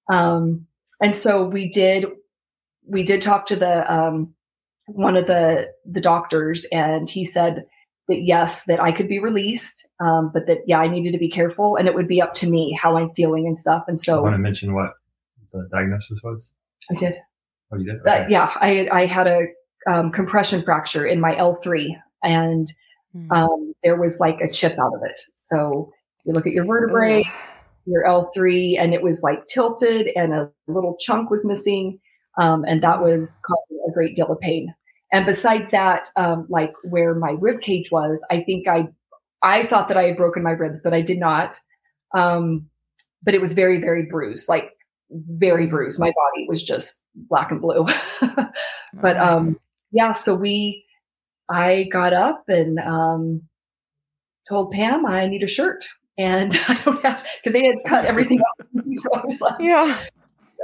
um, and so we did we did talk to the um, one of the the doctors and he said that yes that i could be released um, but that yeah i needed to be careful and it would be up to me how i'm feeling and stuff and so I want to mention what the diagnosis was. i did Oh, you did. uh, yeah i i had a um, compression fracture in my l3 and Mm. um, there was like a chip out of it so you look at your vertebrae Ugh. Your L3 and it was like tilted and a little chunk was missing. Um, and that was causing a great deal of pain. And besides that, um, like where my rib cage was, I think I, I thought that I had broken my ribs, but I did not. Um, but it was very, very bruised, like very bruised. My body was just black and blue. but um, yeah, so we, I got up and um, told Pam I need a shirt, and I don't have because they had cut everything off. So I was like, yeah,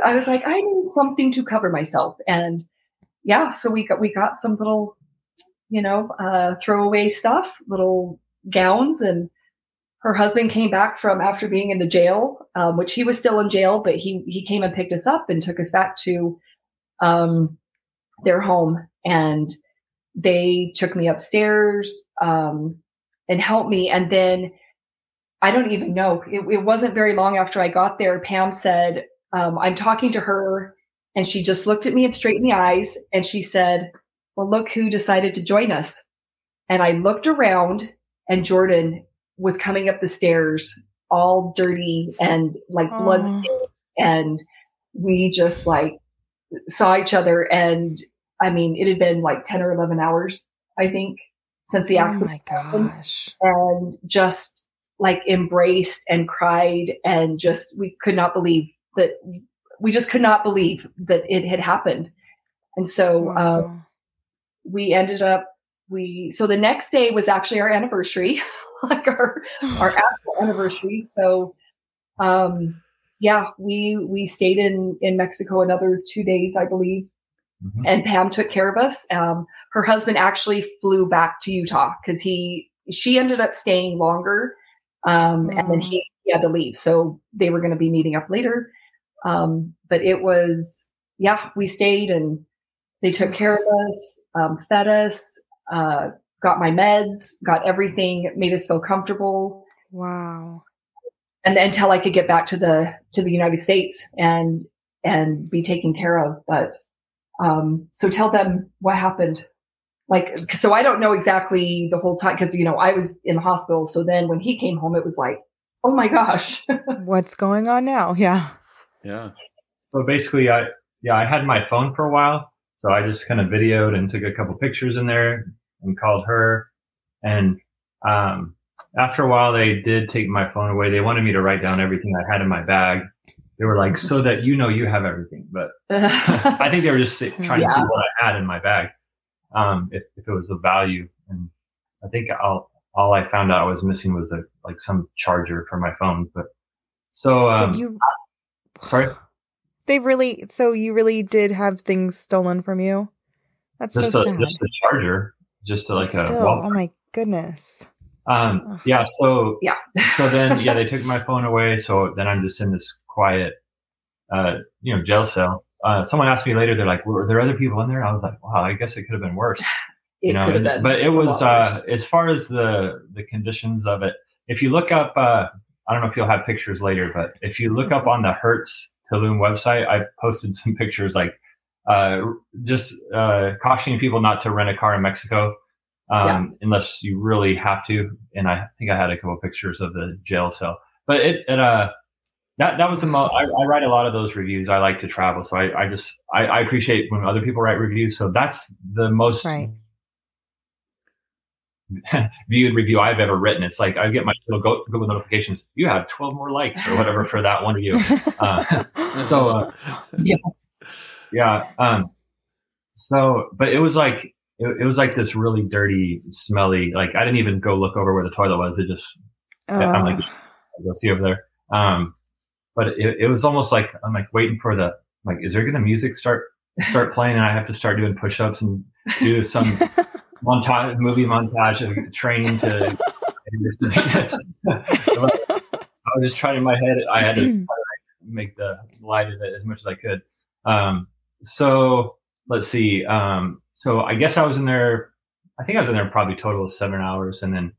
I was like, I need something to cover myself, and yeah, so we got we got some little, you know, uh, throwaway stuff, little gowns, and her husband came back from after being in the jail, um, which he was still in jail, but he he came and picked us up and took us back to um, their home, and they took me upstairs um, and helped me, and then. I don't even know. It, it wasn't very long after I got there. Pam said, um, I'm talking to her and she just looked at me and straight in the eyes and she said, Well, look who decided to join us. And I looked around and Jordan was coming up the stairs all dirty and like blood stained. And we just like saw each other. And I mean, it had been like 10 or 11 hours, I think, since the oh accident my gosh. and just like embraced and cried and just we could not believe that we just could not believe that it had happened and so uh, Wow. we ended up we so the next day was actually our anniversary like our our actual anniversary so um yeah we we stayed in in mexico another two days i believe Mhm. and pam took care of us um her husband actually flew back to utah because he she ended up staying longer um and then Oh. he, he had to leave so they were going to be meeting up later um but it was yeah we stayed and they took care of us um, fed us uh got my meds got everything made us feel comfortable wow. and until I could get back to the to the United States and and be taken care of. But um, so tell them what happened. Like, so I don't know exactly the whole time because you know I was in the hospital. So then when he came home, it was like, oh my gosh, What's going on now? Yeah. Yeah. So basically, I yeah, I had my phone for a while, so I just kind of videoed and took a couple pictures in there and called her. And um, after a while, they did take my phone away. They wanted me to write down everything I had in my bag. They were like, so that you know you have everything. But I think they were just si- trying to see what I had in my bag, um, if, if it was of value. And I think all all I found out I was missing was a like some charger for my phone. But so um, but you sorry. they really so you really did have things stolen from you? That's just so a sad. just a charger, just a, like But a Still, wall. oh my goodness. Um, Ugh. yeah. So Yeah. so then yeah, they took my phone away. So then I'm just in this quiet, uh, you know, jail cell. Uh, someone asked me later, they're like, "Were there other people in there?" I was like, "Wow, I guess it could have been worse." it you know, could have been but it was uh, as far as the the conditions of it. If you look up, uh, I don't know if you'll have pictures later, but if you look up on the Hertz Tulum website, I posted some pictures like uh, just uh, cautioning people not to rent a car in Mexico um, unless you really have to. And I think I had a couple pictures of the jail cell, but it, it uh, that that was the most. I, I write a lot of those reviews. I like to travel, so I, I just I, I appreciate when other people write reviews. So that's the most Right. viewed review I've ever written. It's like I get my little go Google notifications. You have 12 more likes or whatever for that one review. Uh, so uh, yeah, um, so but it was like it, it was like this really dirty, smelly. Like I didn't even go look over where the toilet was. It just I'm like, Ugh. I'll go see over there. Um, but it, it was almost like I'm like waiting for the like, is there gonna music start start playing and I have to start doing push ups and do some montage movie montage of training to. I was just trying in my head. I had to make the light of it as much as I could. Um, so let's see. Um, so I guess I was in there. I think I was in there probably total of seven hours, and then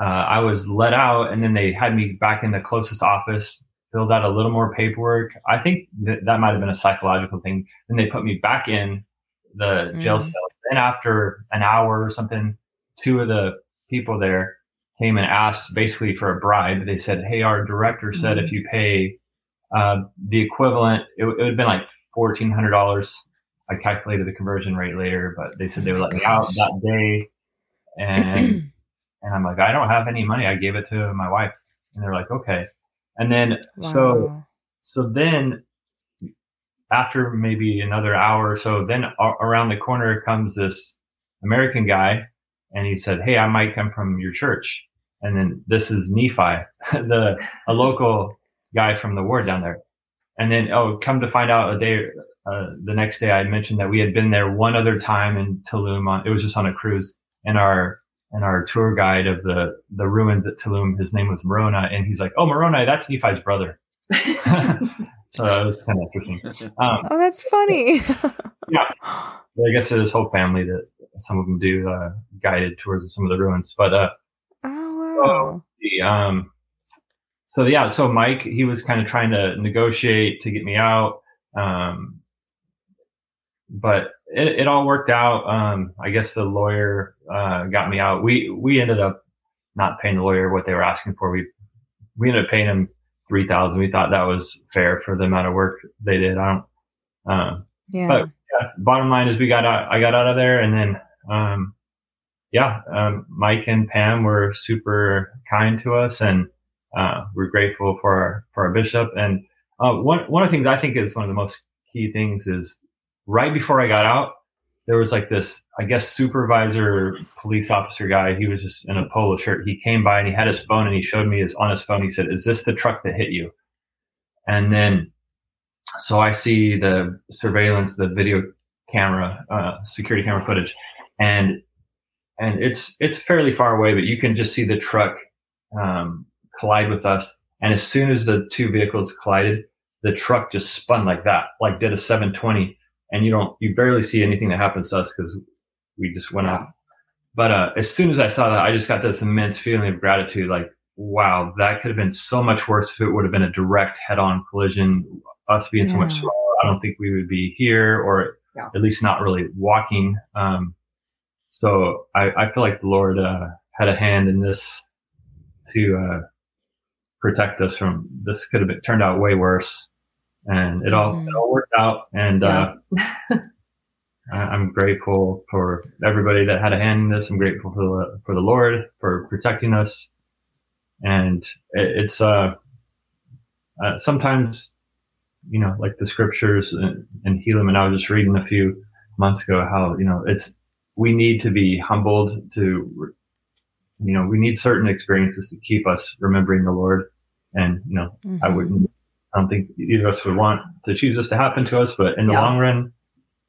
uh, I was let out, and then they had me back in the closest office, filled out a little more paperwork. I think that that might have been a psychological thing. Then they put me back in the jail Mm. cell. Then after an hour or something, two of the people there came and asked basically for a bribe. They said, "Hey, our director said if you pay uh, the equivalent, it, it would have been like fourteen hundred dollars." I calculated the conversion rate later, but they said they would let me out that day, and And I'm like, I don't have any money. I gave it to my wife. And they're like, okay. And then, so, Wow. so then after maybe another hour or so, then a- around the corner comes this American guy and he said, Hey, I might come from your church. And then this is Nephi, the, a local guy from the ward down there. And then, oh, come to find out a day, uh, the next day I mentioned that we had been there one other time in Tulum on, it was just on a cruise and our, and our tour guide of the, the ruins at Tulum, his name was Moroni. And he's like, Oh, Moroni, that's Nephi's brother. so it was kind of interesting. Um, Oh, that's funny. Yeah. but I guess there's this whole family that some of them do uh, guided tours of some of the ruins. But uh, oh wow. the um, so yeah, so Mike he was kind of trying to negotiate to get me out, um, but it, it all worked out. Um, I guess the lawyer uh, got me out. We we ended up not paying the lawyer what they were asking for. We we ended up paying him three thousand. We thought that was fair for the amount of work they did. I don't. Um, Yeah. but yeah, bottom line is we got out, I got out of there and then, um, yeah, um, Mike and Pam were super kind to us and, uh, we're grateful for our, for our bishop. And, uh, one, one of the things I think is one of the most key things is right before I got out, there was like this, I guess, supervisor, police officer guy. He was just in a polo shirt. He came by and he had his phone and he showed me his on his phone. He said, "Is this the truck that hit you?" And then, so I see the surveillance, the video camera, uh, security camera footage, and and it's it's fairly far away, but you can just see the truck um, collide with us. And as soon as the two vehicles collided, the truck just spun like that, like did a 720 and you don't you barely see anything that happens to us because we just went off. But uh, as soon as I saw that, I just got this immense feeling of gratitude. Like, wow, that could have been so much worse if it would have been a direct head-on collision. Us being so much smaller, I don't think we would be here, or Yeah. at least not really walking. Um, so I, I feel like the Lord uh, had a hand in this to uh, protect us from this. Could have been, turned out way worse, and it all Mhm. it all worked out. And uh, I- I'm grateful for everybody that had a hand in this. I'm grateful for the for the Lord for protecting us, and it, it's uh, uh, sometimes, you know, like the scriptures and, in Helaman, and I was just reading a few months ago how you know it's we need to be humbled to, you know, we need certain experiences to keep us remembering the Lord, and you know, I Mhm. wouldn't. I don't think either of us would want to choose this to happen to us, but in the Yeah. long run,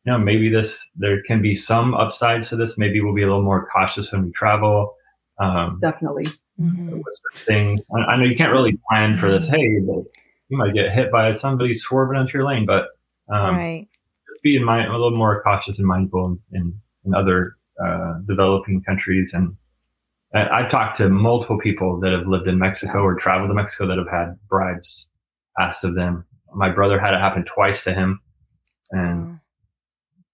you know, maybe this there can be some upsides to this. Maybe we'll be a little more cautious when we travel. Um, Definitely. Mhm. with certain things. I, I know you can't really plan for this. Hey, but you might get hit by somebody swerving into your lane, but um, right. just be in mind, a little more cautious and mindful in, in other uh, developing countries. And I, I've talked to multiple people that have lived in Mexico or traveled to Mexico that have had bribes asked of them. My brother had it happen twice to him. And Wow.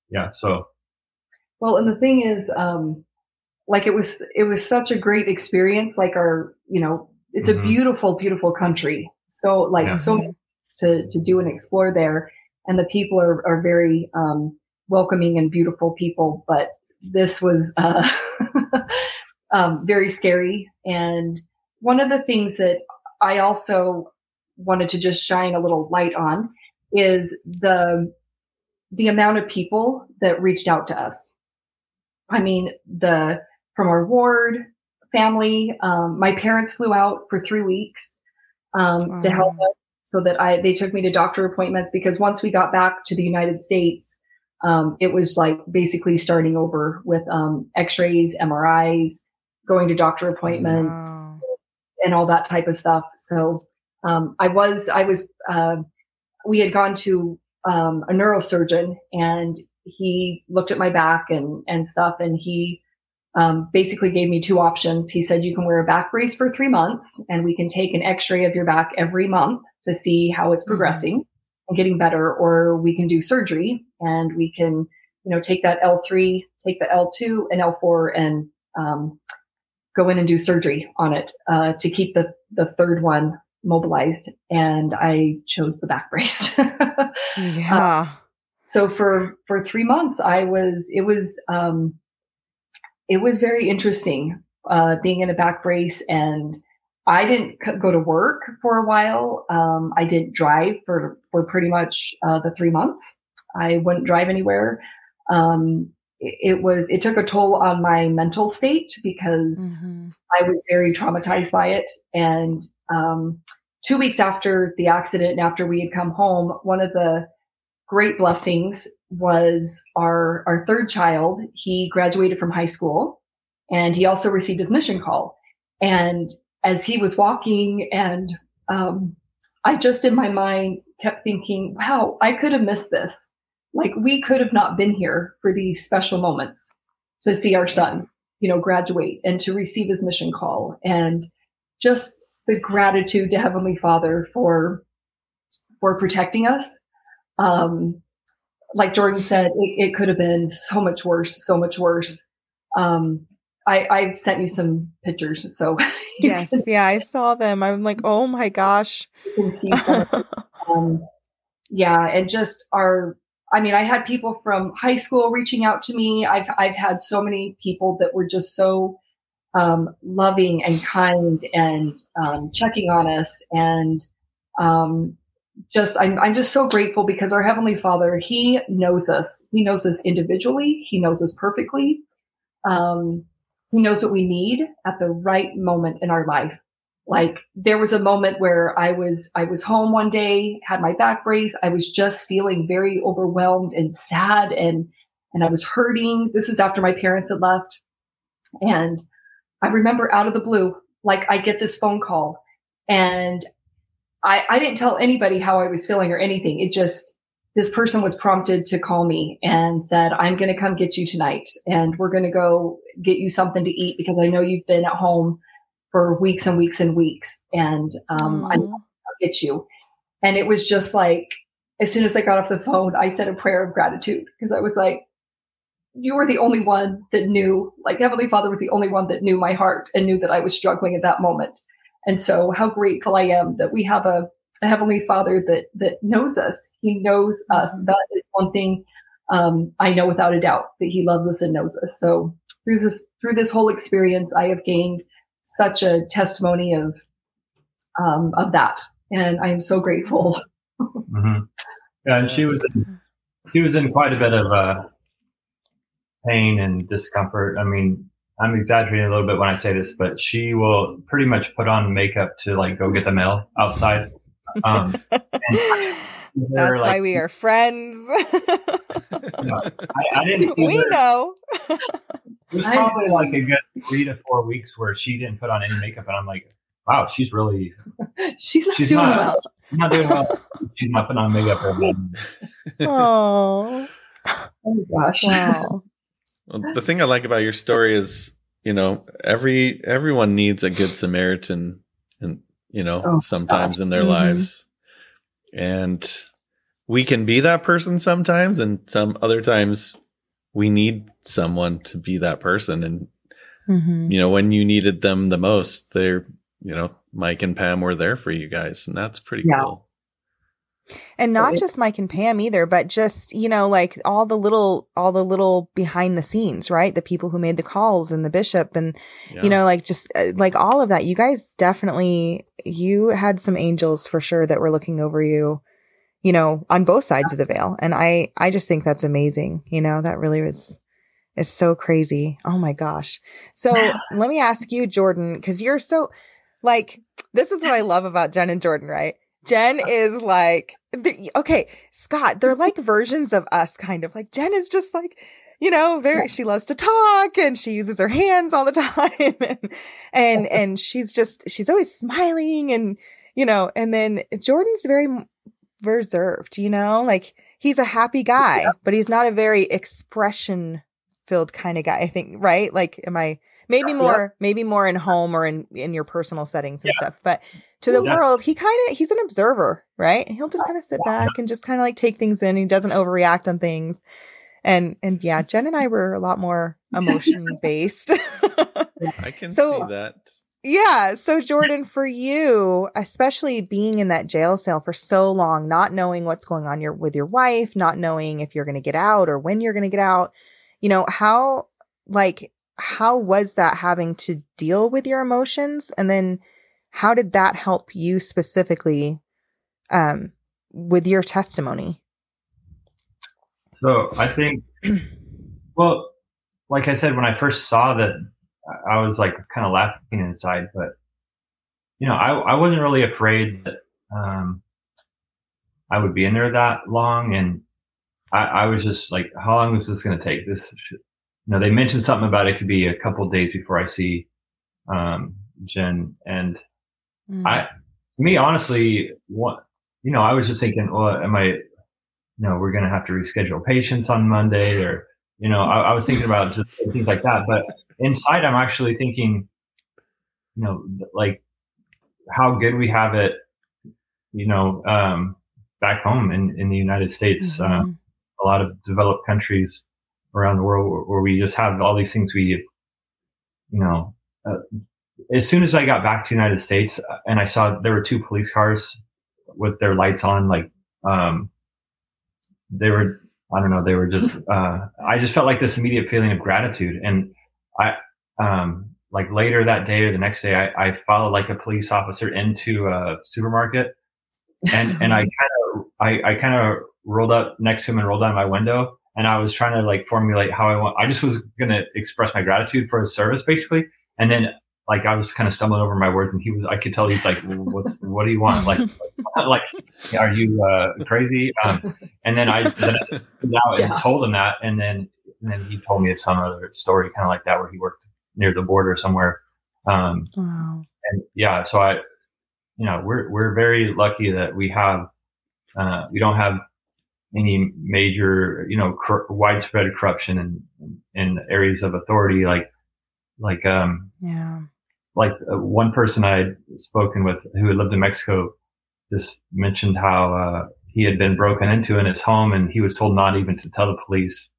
yeah, so Well, and the thing is, um, like it was, it was such a great experience. Like our, you know, it's a Mhm. beautiful, beautiful country. So like Yeah. so much to, to do and explore there. And the people are, are very, um, welcoming and beautiful people. But this was, uh, um, very scary. And one of the things that I also wanted to just shine a little light on is the, the amount of people that reached out to us. I mean, the from our ward family, um, my parents flew out for three weeks um, to help us, so that I they took me to doctor appointments because once we got back to the United States, um, it was like basically starting over with um, X-rays, MRIs, going to doctor appointments Wow. and all that type of stuff. So um, I was I was uh, we had gone to um, a neurosurgeon and he looked at my back and and stuff and he um, basically gave me two options. He said you can wear a back brace for three months and we can take an X-ray of your back every month to see how it's Mhm. progressing and getting better, or we can do surgery and we can you know take that L3, take the L2 and L4 and um, go in and do surgery on it uh, to keep the the third one mobilized. And I chose the back brace. Yeah. so for for three months, I was it was um, it was very interesting uh, being in a back brace and I didn't c- go to work for a while. Um, I didn't drive for, for pretty much uh, the three months. I wouldn't drive anywhere. Um, it, it, was, it took a toll on my mental state because mm-hmm. I was very traumatized by it. And um, two weeks after the accident and after we had come home, one of the great blessings was our, our third child. He graduated from high school and he also received his mission call. And as he was walking and um, I just in my mind kept thinking, wow, I could have missed this. Like we could have not been here for these special moments to see our son, you know, graduate and to receive his mission call and just the gratitude to Heavenly Father for for protecting us. Um, like Jordan said, it, it, could have been so much worse, so much worse. Um, I, I sent you some pictures, so yes, can, yeah, I saw them. I'm like, oh my gosh. um, yeah, and just our. I mean, I had people from high school reaching out to me. I've I've had so many people that were just so um, loving and kind and um, checking on us and um, just I'm, I'm just so grateful because our heavenly father he knows us. He knows us individually. He knows us perfectly. Um, he knows what we need at the right moment in our life. Like there was a moment where i was i was home one day had my back brace. I was just feeling very overwhelmed and sad and and i was hurting. This was after my parents had left. And I remember out of the blue, like I get this phone call and I, I didn't tell anybody how I was feeling or anything. It just, this person was prompted to call me and said, I'm going to come get you tonight and we're going to go get you something to eat because I know you've been at home for weeks and weeks and weeks and um, i will get you. And it was just like, as soon as I got off the phone, I said a prayer of gratitude because I was like, you were the only one that knew, like Heavenly Father was the only one that knew my heart and knew that I was struggling at that moment. And so how grateful I am that we have a, a Heavenly Father that, that knows us. He knows us. Mm-hmm. That is one thing, um, I know without a doubt that he loves us and knows us. So through this, through this whole experience, I have gained such a testimony of, um, of that. And I am so grateful. mm-hmm. Yeah, and she was in, she was in quite a bit of uh, pain and discomfort. I mean, I'm exaggerating a little bit when I say this, but she will pretty much put on makeup to like go get the mail outside. Um, That's like, why we are friends. I, I, didn't see We her. know. it was probably like a good three to four weeks where she didn't put on any makeup, and I'm like, wow, she's really she's not she's doing not, well. Not doing well. She's not putting on makeup. Oh. Oh gosh. Wow. Well, the thing I like about your story is, you know, every everyone needs a good Samaritan, and you know, oh, sometimes in their mm-hmm. lives, and we can be that person sometimes, and some other times we need someone to be that person. And mm-hmm. you know, when you needed them the most, they're you know, Mike and Pam were there for you guys, and that's pretty yeah. cool. And not just Mike and Pam either, but just, you know, like all the little, all the little behind the scenes, right? The people who made the calls and the bishop and, yeah. you know, like just uh, like all of that. You guys definitely, you had some angels for sure that were looking over you, you know, on both sides of the veil. And I, I just think that's amazing. You know, that really was, is so crazy. Oh my gosh. So let me ask you, Jordan, cause you're so like, this is what I love about Jen and Jordan, right? Jen is like, okay, Scott, they're like versions of us, kind of like Jen is just like, you know, very, she loves to talk and she uses her hands all the time. And, and, and she's just, she's always smiling and, you know, and then Jordan's very reserved, you know, like he's a happy guy, but he's not a very expression filled kind of guy, I think, right? Like, am I, maybe more, maybe more in home or in, in your personal settings and yeah. stuff, but to the yeah. world, he kind of he's an observer, right? He'll just uh, kind of sit back and just kind of like take things in. He doesn't overreact on things. And and yeah, Jen and I were a lot more emotion based. I can so, see that. Yeah. So Jordan, for you, especially being in that jail cell for so long, not knowing what's going on your with your wife, not knowing if you're going to get out or when you're going to get out, you know, how like how was that having to deal with your emotions? And then how did that help you specifically um, with your testimony? So I think, well, like I said, when I first saw that, I was like kind of laughing inside, but you know, I, I wasn't really afraid that, um, I would be in there that long. And I, I was just like, how long is this going to take? This, should, you know, they mentioned something about it could be a couple days before I see, um, Jen and mm. I, me, honestly, what, you know, I was just thinking, well, am I, you know, we're going to have to reschedule patients on Monday or, you know, I, I was thinking about just things like that. But inside, I'm actually thinking, you know, like how good we have it, you know, um, back home in, in the United States. Mm-hmm. Uh, a lot of developed countries around the world where, where, we just have all these things we, you know, uh, as soon as I got back to the United States uh, and I saw there were two police cars with their lights on, like, um, they were, I don't know, they were just, uh, I just felt like this immediate feeling of gratitude. And I, um, like later that day or the next day, I, I followed like a police officer into a supermarket and, and I kind of, I, I kind of rolled up next to him and rolled down my window. And I was trying to like formulate how I want, I just was going to express my gratitude for his service basically. And then like I was kind of stumbling over my words, and he was. I could tell he's like, "What's what do you want? Like, like, are you uh, crazy?" Um, and then I then now yeah. told him that, and then and then he told me some other story, kind of like that, where he worked near the border somewhere. Um, wow. And yeah, so I, you know, we're we're very lucky that we have uh, we don't have any major, you know, cor- widespread corruption in in areas of authority like like um yeah like uh, one person I had spoken with who had lived in Mexico just mentioned how uh, he had been broken into in his home and he was told not even to tell the police.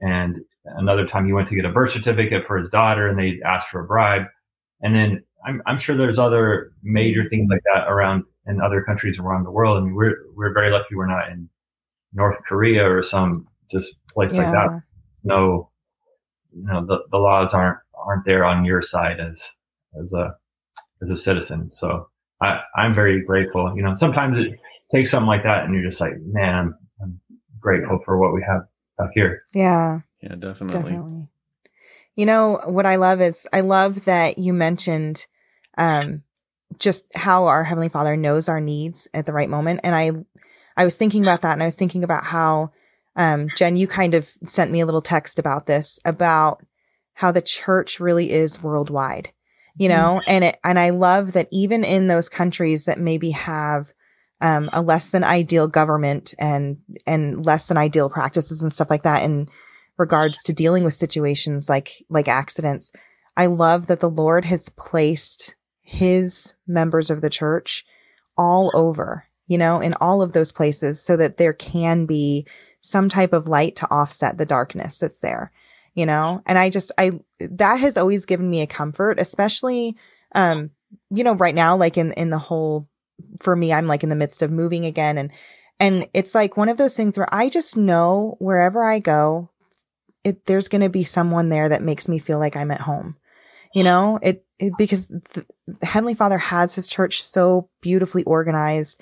And another time he went to get a birth certificate for his daughter and they asked for a bribe. And then I'm, I'm sure there's other major things like that around in other countries around the world. I mean, we're, we're very lucky we're not in North Korea or some just place yeah. like that. No, you know, the, the laws aren't, aren't there on your side as as a as a citizen. So I, I'm very grateful. You know, sometimes it takes something like that and you're just like, man, I'm, I'm grateful for what we have back here. Yeah. Yeah, definitely. Definitely. You know, what I love is I love that you mentioned um just how our heavenly father knows our needs at the right moment and I I was thinking about that and I was thinking about how um Jen you kind of sent me a little text about this about how the church really is worldwide you mm-hmm. know, and it, and I love that even in those countries that maybe have, um, a less than ideal government and, and less than ideal practices and stuff like that in regards to dealing with situations like, like accidents. I love that the Lord has placed his members of the church all over, you know, in all of those places so that there can be some type of light to offset the darkness that's there you know? And I just, I, that has always given me a comfort, especially, um, you know, right now, like in, in the whole, for me, I'm like in the midst of moving again. And, and it's like one of those things where I just know wherever I go, it, there's going to be someone there that makes me feel like I'm at home. You know, it, it because the Heavenly Father has his church so beautifully organized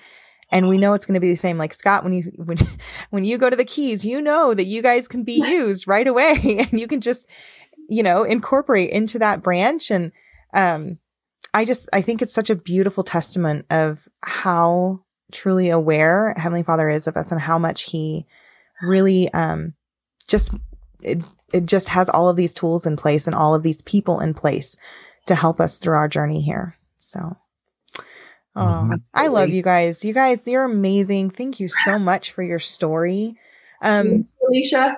and we know it's going to be the same. Like Scott, when you when when you go to the keys, you know that you guys can be used right away, and you can just you know incorporate into that branch. And um, I just I think it's such a beautiful testament of how truly aware Heavenly Father is of us and how much He really um just it, it just has all of these tools in place and all of these people in place to help us through our journey here. So Oh, mm-hmm. I love you guys. You guys, you're amazing. Thank you so much for your story. Um, Alisha.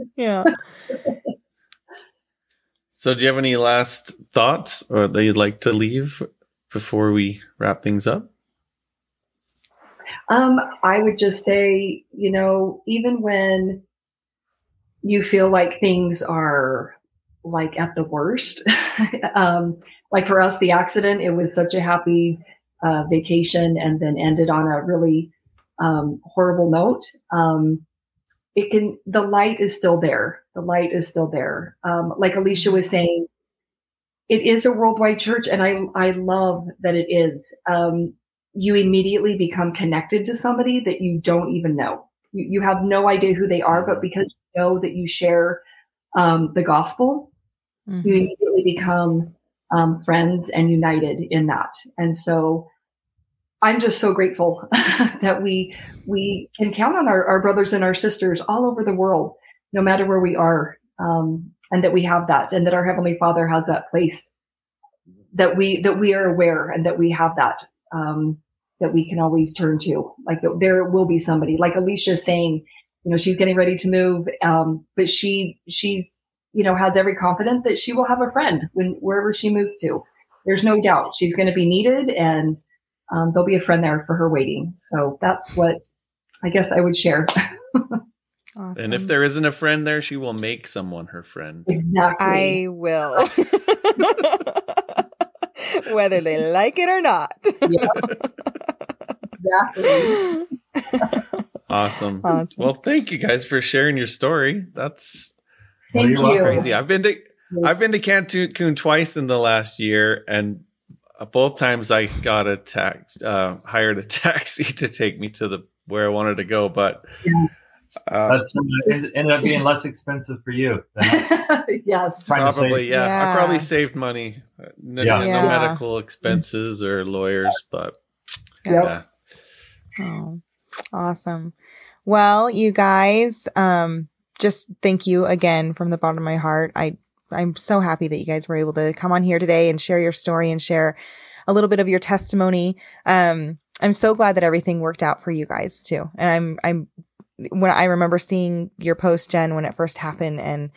yeah. So, do you have any last thoughts or that you'd like to leave before we wrap things up? Um, I would just say, you know, even when you feel like things are like at the worst, um, like for us, the accident, it was such a happy uh, vacation and then ended on a really um, horrible note. Um, it can, the light is still there. The light is still there. Um, like Alisha was saying, it is a worldwide church, and I I love that it is. Um, you immediately become connected to somebody that you don't even know. You, you have no idea who they are, but because you know that you share um, the gospel, Mhm. you immediately become um, friends and united in that. And so I'm just so grateful that we we can count on our, our brothers and our sisters all over the world, no matter where we are, um, and that we have that, and that our Heavenly Father has that placed that we that we are aware and that we have that um, that we can always turn to. Like there will be somebody, like Alisha saying, you know, she's getting ready to move, um, but she she's you know has every confidence that she will have a friend when wherever she moves to. There's no doubt she's going to be needed, and um, there'll be a friend there for her waiting. So that's what I guess I would share. And if there isn't a friend there, she will make someone her friend. exactly. I will. Whether they like it or not. exactly. Awesome. Awesome. Well, thank you guys for sharing your story. That's Well, Thank you're you. crazy. I've been to I've been to Cancun twice in the last year, and both times I got a tax, uh, hired a taxi to take me to the where I wanted to go. But Yes. uh, That's it ended up being less expensive for you. Than us. yes. Probably save- yeah, I probably saved money. Uh, No, Yeah. no medical expenses or lawyers, but Yep. yeah. Oh, awesome. Well, you guys, um, just thank you again from the bottom of my heart. I, I'm so happy that you guys were able to come on here today and share your story and share a little bit of your testimony. Um, I'm so glad that everything worked out for you guys too. And I'm, I'm, when I remember seeing your post, Jen, when it first happened and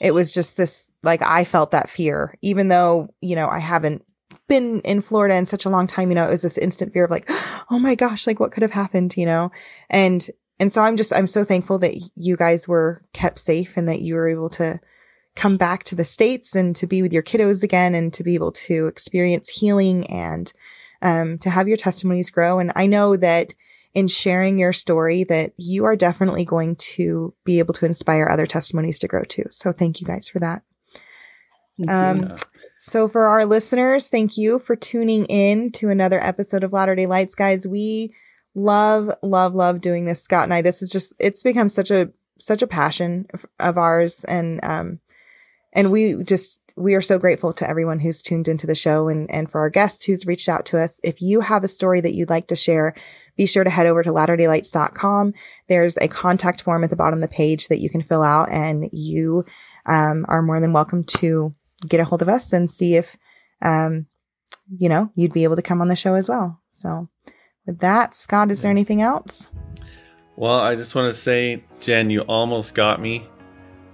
it was just this, like, I felt that fear, even though, you know, I haven't been in Florida in such a long time, you know, it was this instant fear of like, oh my gosh, like what could have happened, you know? And, and so I'm just, I'm so thankful that you guys were kept safe and that you were able to come back to the States and to be with your kiddos again and to be able to experience healing and, um, to have your testimonies grow. And I know that in sharing your story that you are definitely going to be able to inspire other testimonies to grow too. So thank you guys for that. Um, Yeah. so for our listeners, thank you for tuning in to another episode of Latter Day Lights, guys. We love, love, love doing this. Scott and I. This is just it's become such a such a passion of, ours, and um, and we just we are so grateful to everyone who's tuned into the show and and for our guests who's reached out to us. If you have a story that you'd like to share, be sure to head over to latterdaylights.com. There's a contact form at the bottom of the page that you can fill out, and you um, are more than welcome to get a hold of us and see if, um, you know, you'd be able to come on the show as well. So with that, Scott, is there anything else? Well, I just want to say, Jen, you almost got me.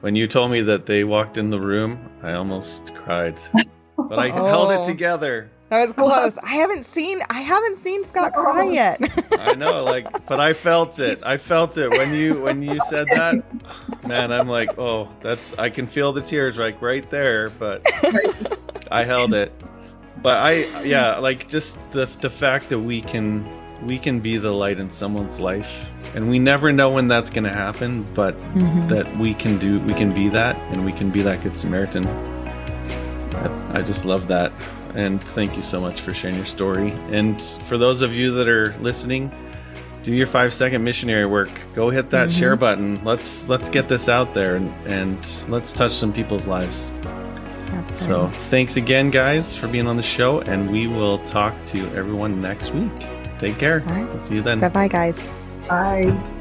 When you told me that they walked in the room, I almost cried. But I held it Oh. together. That was close. I haven't seen, I haven't seen Scott oh. cry yet. I know, like, but I felt it. I felt it when you when you said that. Man, I'm like, oh, that's I can feel the tears like right there. But I held it. But I, yeah, like just the the fact that we can we can be the light in someone's life, and we never know when that's going to happen. But Mhm. that we can do we can be that and we can be that good samaritan I, I just love that and thank you so much for sharing your story and for those of you that are listening do your five second missionary work go hit that Mhm. share button let's let's get this out there and, and let's touch some people's lives Absolutely. so thanks again guys for being on the show and we will talk to everyone next week take care All right. we'll see you then Bye bye, guys. Bye.